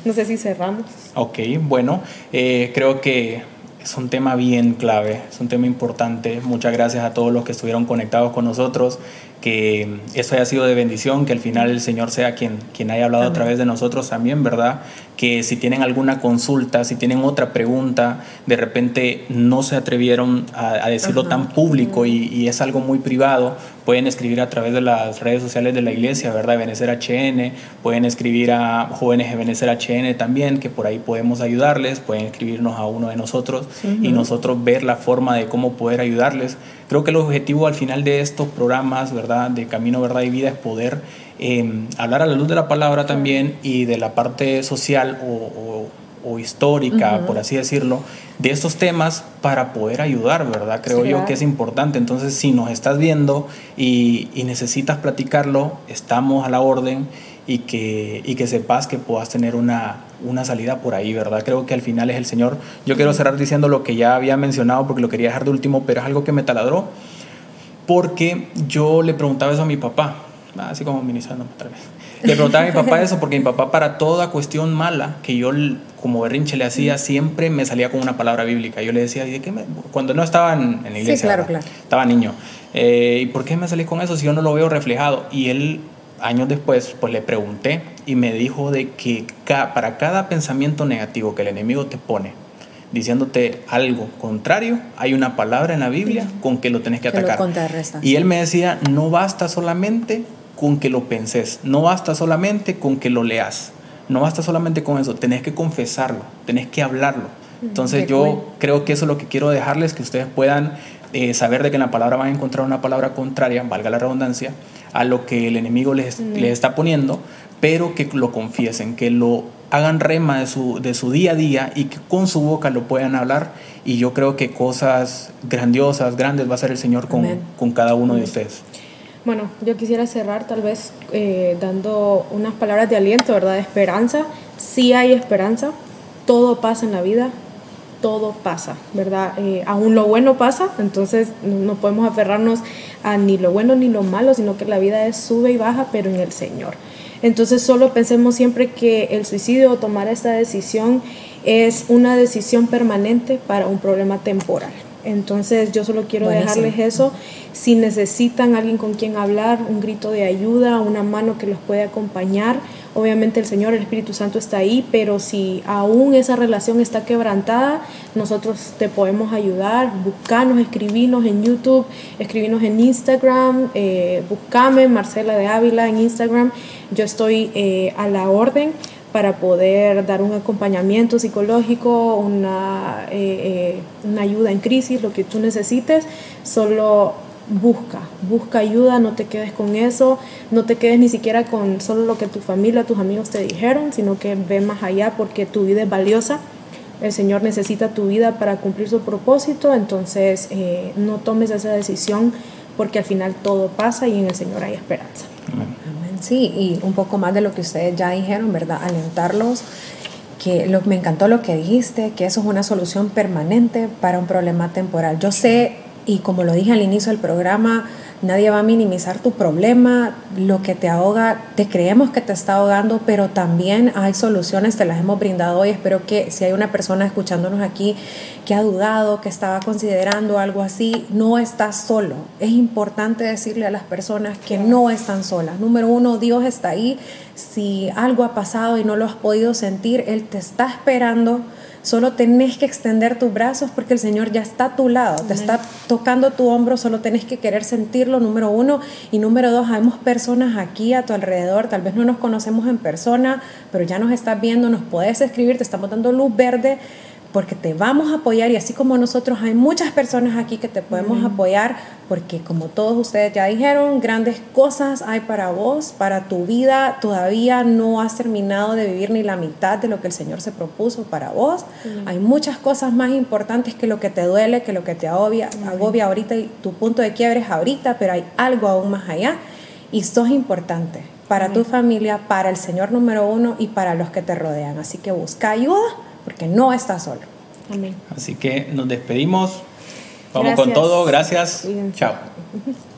no sé si cerramos. Ok, bueno, eh, creo que es un tema bien clave, es un tema importante. Muchas gracias a todos los que estuvieron conectados con nosotros que eso haya sido de bendición, que al final el Señor sea quien, quien haya hablado a través de nosotros también, ¿verdad? Que si tienen alguna consulta, si tienen otra pregunta, de repente no se atrevieron a, decirlo tan público y, es algo muy privado, pueden escribir a través de las redes sociales de la iglesia, ¿verdad? Benecer HN, pueden escribir a jóvenes de Benecer HN también, que por ahí podemos ayudarles, pueden escribirnos a uno de nosotros y nosotros ver la forma de cómo poder ayudarles. Creo que el objetivo al final de estos programas, ¿verdad? De Camino, Verdad y Vida es poder em, hablar a la luz de la palabra también y de la parte social o, histórica, por así decirlo, de estos temas para poder ayudar, ¿verdad? Creo yo que es importante. Entonces, si nos estás viendo y, y necesitas platicarlo, estamos a la orden y que, y que sepas que puedas tener una, una salida por ahí, ¿verdad? Creo que al final es el Señor. Yo quiero cerrar diciendo lo que ya había mencionado porque lo quería dejar de último, pero es algo que me taladró. Porque yo le preguntaba eso a mi papá, así como ministrándome otra vez. Le preguntaba a mi papá eso porque mi papá para toda cuestión mala que yo como berrinche le hacía, siempre me salía con una palabra bíblica. Yo le decía, ¿y de qué cuando no estaba en, la iglesia, sí, claro, claro. estaba niño, eh, ¿y por qué me salí con eso si yo no lo veo reflejado? Y él años después, pues le pregunté y me dijo de que para cada pensamiento negativo que el enemigo te pone, diciéndote algo contrario, hay una palabra en la Biblia con que lo tenés que, atacar. y él me decía, no basta solamente con que lo penses, no basta solamente con que lo leas, no basta solamente con eso, tenés que confesarlo, tenés que hablarlo. Mm, Entonces yo creo que eso es lo que quiero dejarles, que ustedes puedan eh, saber de que en la palabra van a encontrar una palabra contraria, valga la redundancia, a lo que el enemigo les, está poniendo, pero que lo confiesen, que lo hagan rema de su, de su día a día y que con su boca lo puedan hablar. Y yo creo que cosas grandiosas, grandes va a hacer el Señor con, con cada uno de ustedes. Bueno, yo quisiera cerrar tal vez eh, dando unas palabras de aliento, ¿verdad? De esperanza. Sí hay esperanza, todo pasa en la vida, todo pasa, ¿verdad? Eh, aún lo bueno pasa, entonces no podemos aferrarnos a ni lo bueno ni lo malo, sino que la vida es sube y baja, pero en el Señor. Entonces solo pensemos siempre que el suicidio o tomar esta decisión es una decisión permanente para un problema temporal. Entonces yo solo quiero dejarles eso. Si necesitan alguien con quien hablar, un grito de ayuda, una mano que los puede acompañar, obviamente el Señor, el Espíritu Santo está ahí, pero si aún esa relación está quebrantada, nosotros te podemos ayudar. Buscanos, escribinos en YouTube, escribinos en Instagram, eh, buscame Marcela de Ávila en Instagram. Yo estoy eh, a la orden para poder dar un acompañamiento psicológico, una, eh, eh, una ayuda en crisis, lo que tú necesites, solo busca, busca ayuda, no te quedes con eso, no te quedes ni siquiera con solo lo que tu familia, tus amigos te dijeron, sino que ve más allá porque tu vida es valiosa. El Señor necesita tu vida para cumplir su propósito, entonces eh, no tomes esa decisión porque al final todo pasa y en el Señor hay esperanza. Sí, y un poco más de lo que ustedes ya dijeron, ¿verdad? Alentarlos, que lo, me encantó lo que dijiste, que eso es una solución permanente para un problema temporal. Yo sé, y como lo dije al inicio del programa, nadie va a minimizar tu problema, lo que te ahoga, te creemos que te está ahogando, pero también hay soluciones, te las hemos brindado hoy. Espero que si hay una persona escuchándonos aquí que ha dudado, que estaba considerando algo así, no estás solo. Es importante decirle a las personas que no están solas. Número uno, Dios está ahí. Si algo ha pasado y no lo has podido sentir, Él te está esperando Solo tenés que extender tus brazos porque el Señor ya está a tu lado, te está tocando tu hombro, solo tenés que querer sentirlo, número uno. Y número dos, hay personas aquí a tu alrededor, tal vez no nos conocemos en persona, pero ya nos estás viendo, nos puedes escribir, te estamos dando luz verde porque te vamos a apoyar y así como nosotros hay muchas personas aquí que te podemos apoyar porque como todos ustedes ya dijeron, grandes cosas hay para vos, para tu vida, todavía no has terminado de vivir ni la mitad de lo que el Señor se propuso para vos. Hay muchas cosas más importantes que lo que te duele, que lo que te agobia, agobia ahorita y tu punto de quiebre es ahorita, pero hay algo aún más allá. Y sos importante para tu familia, para el Señor número uno y para los que te rodean. Así que busca ayuda porque no estás solo. Así que nos despedimos. Vamos con todo. Gracias. Chao.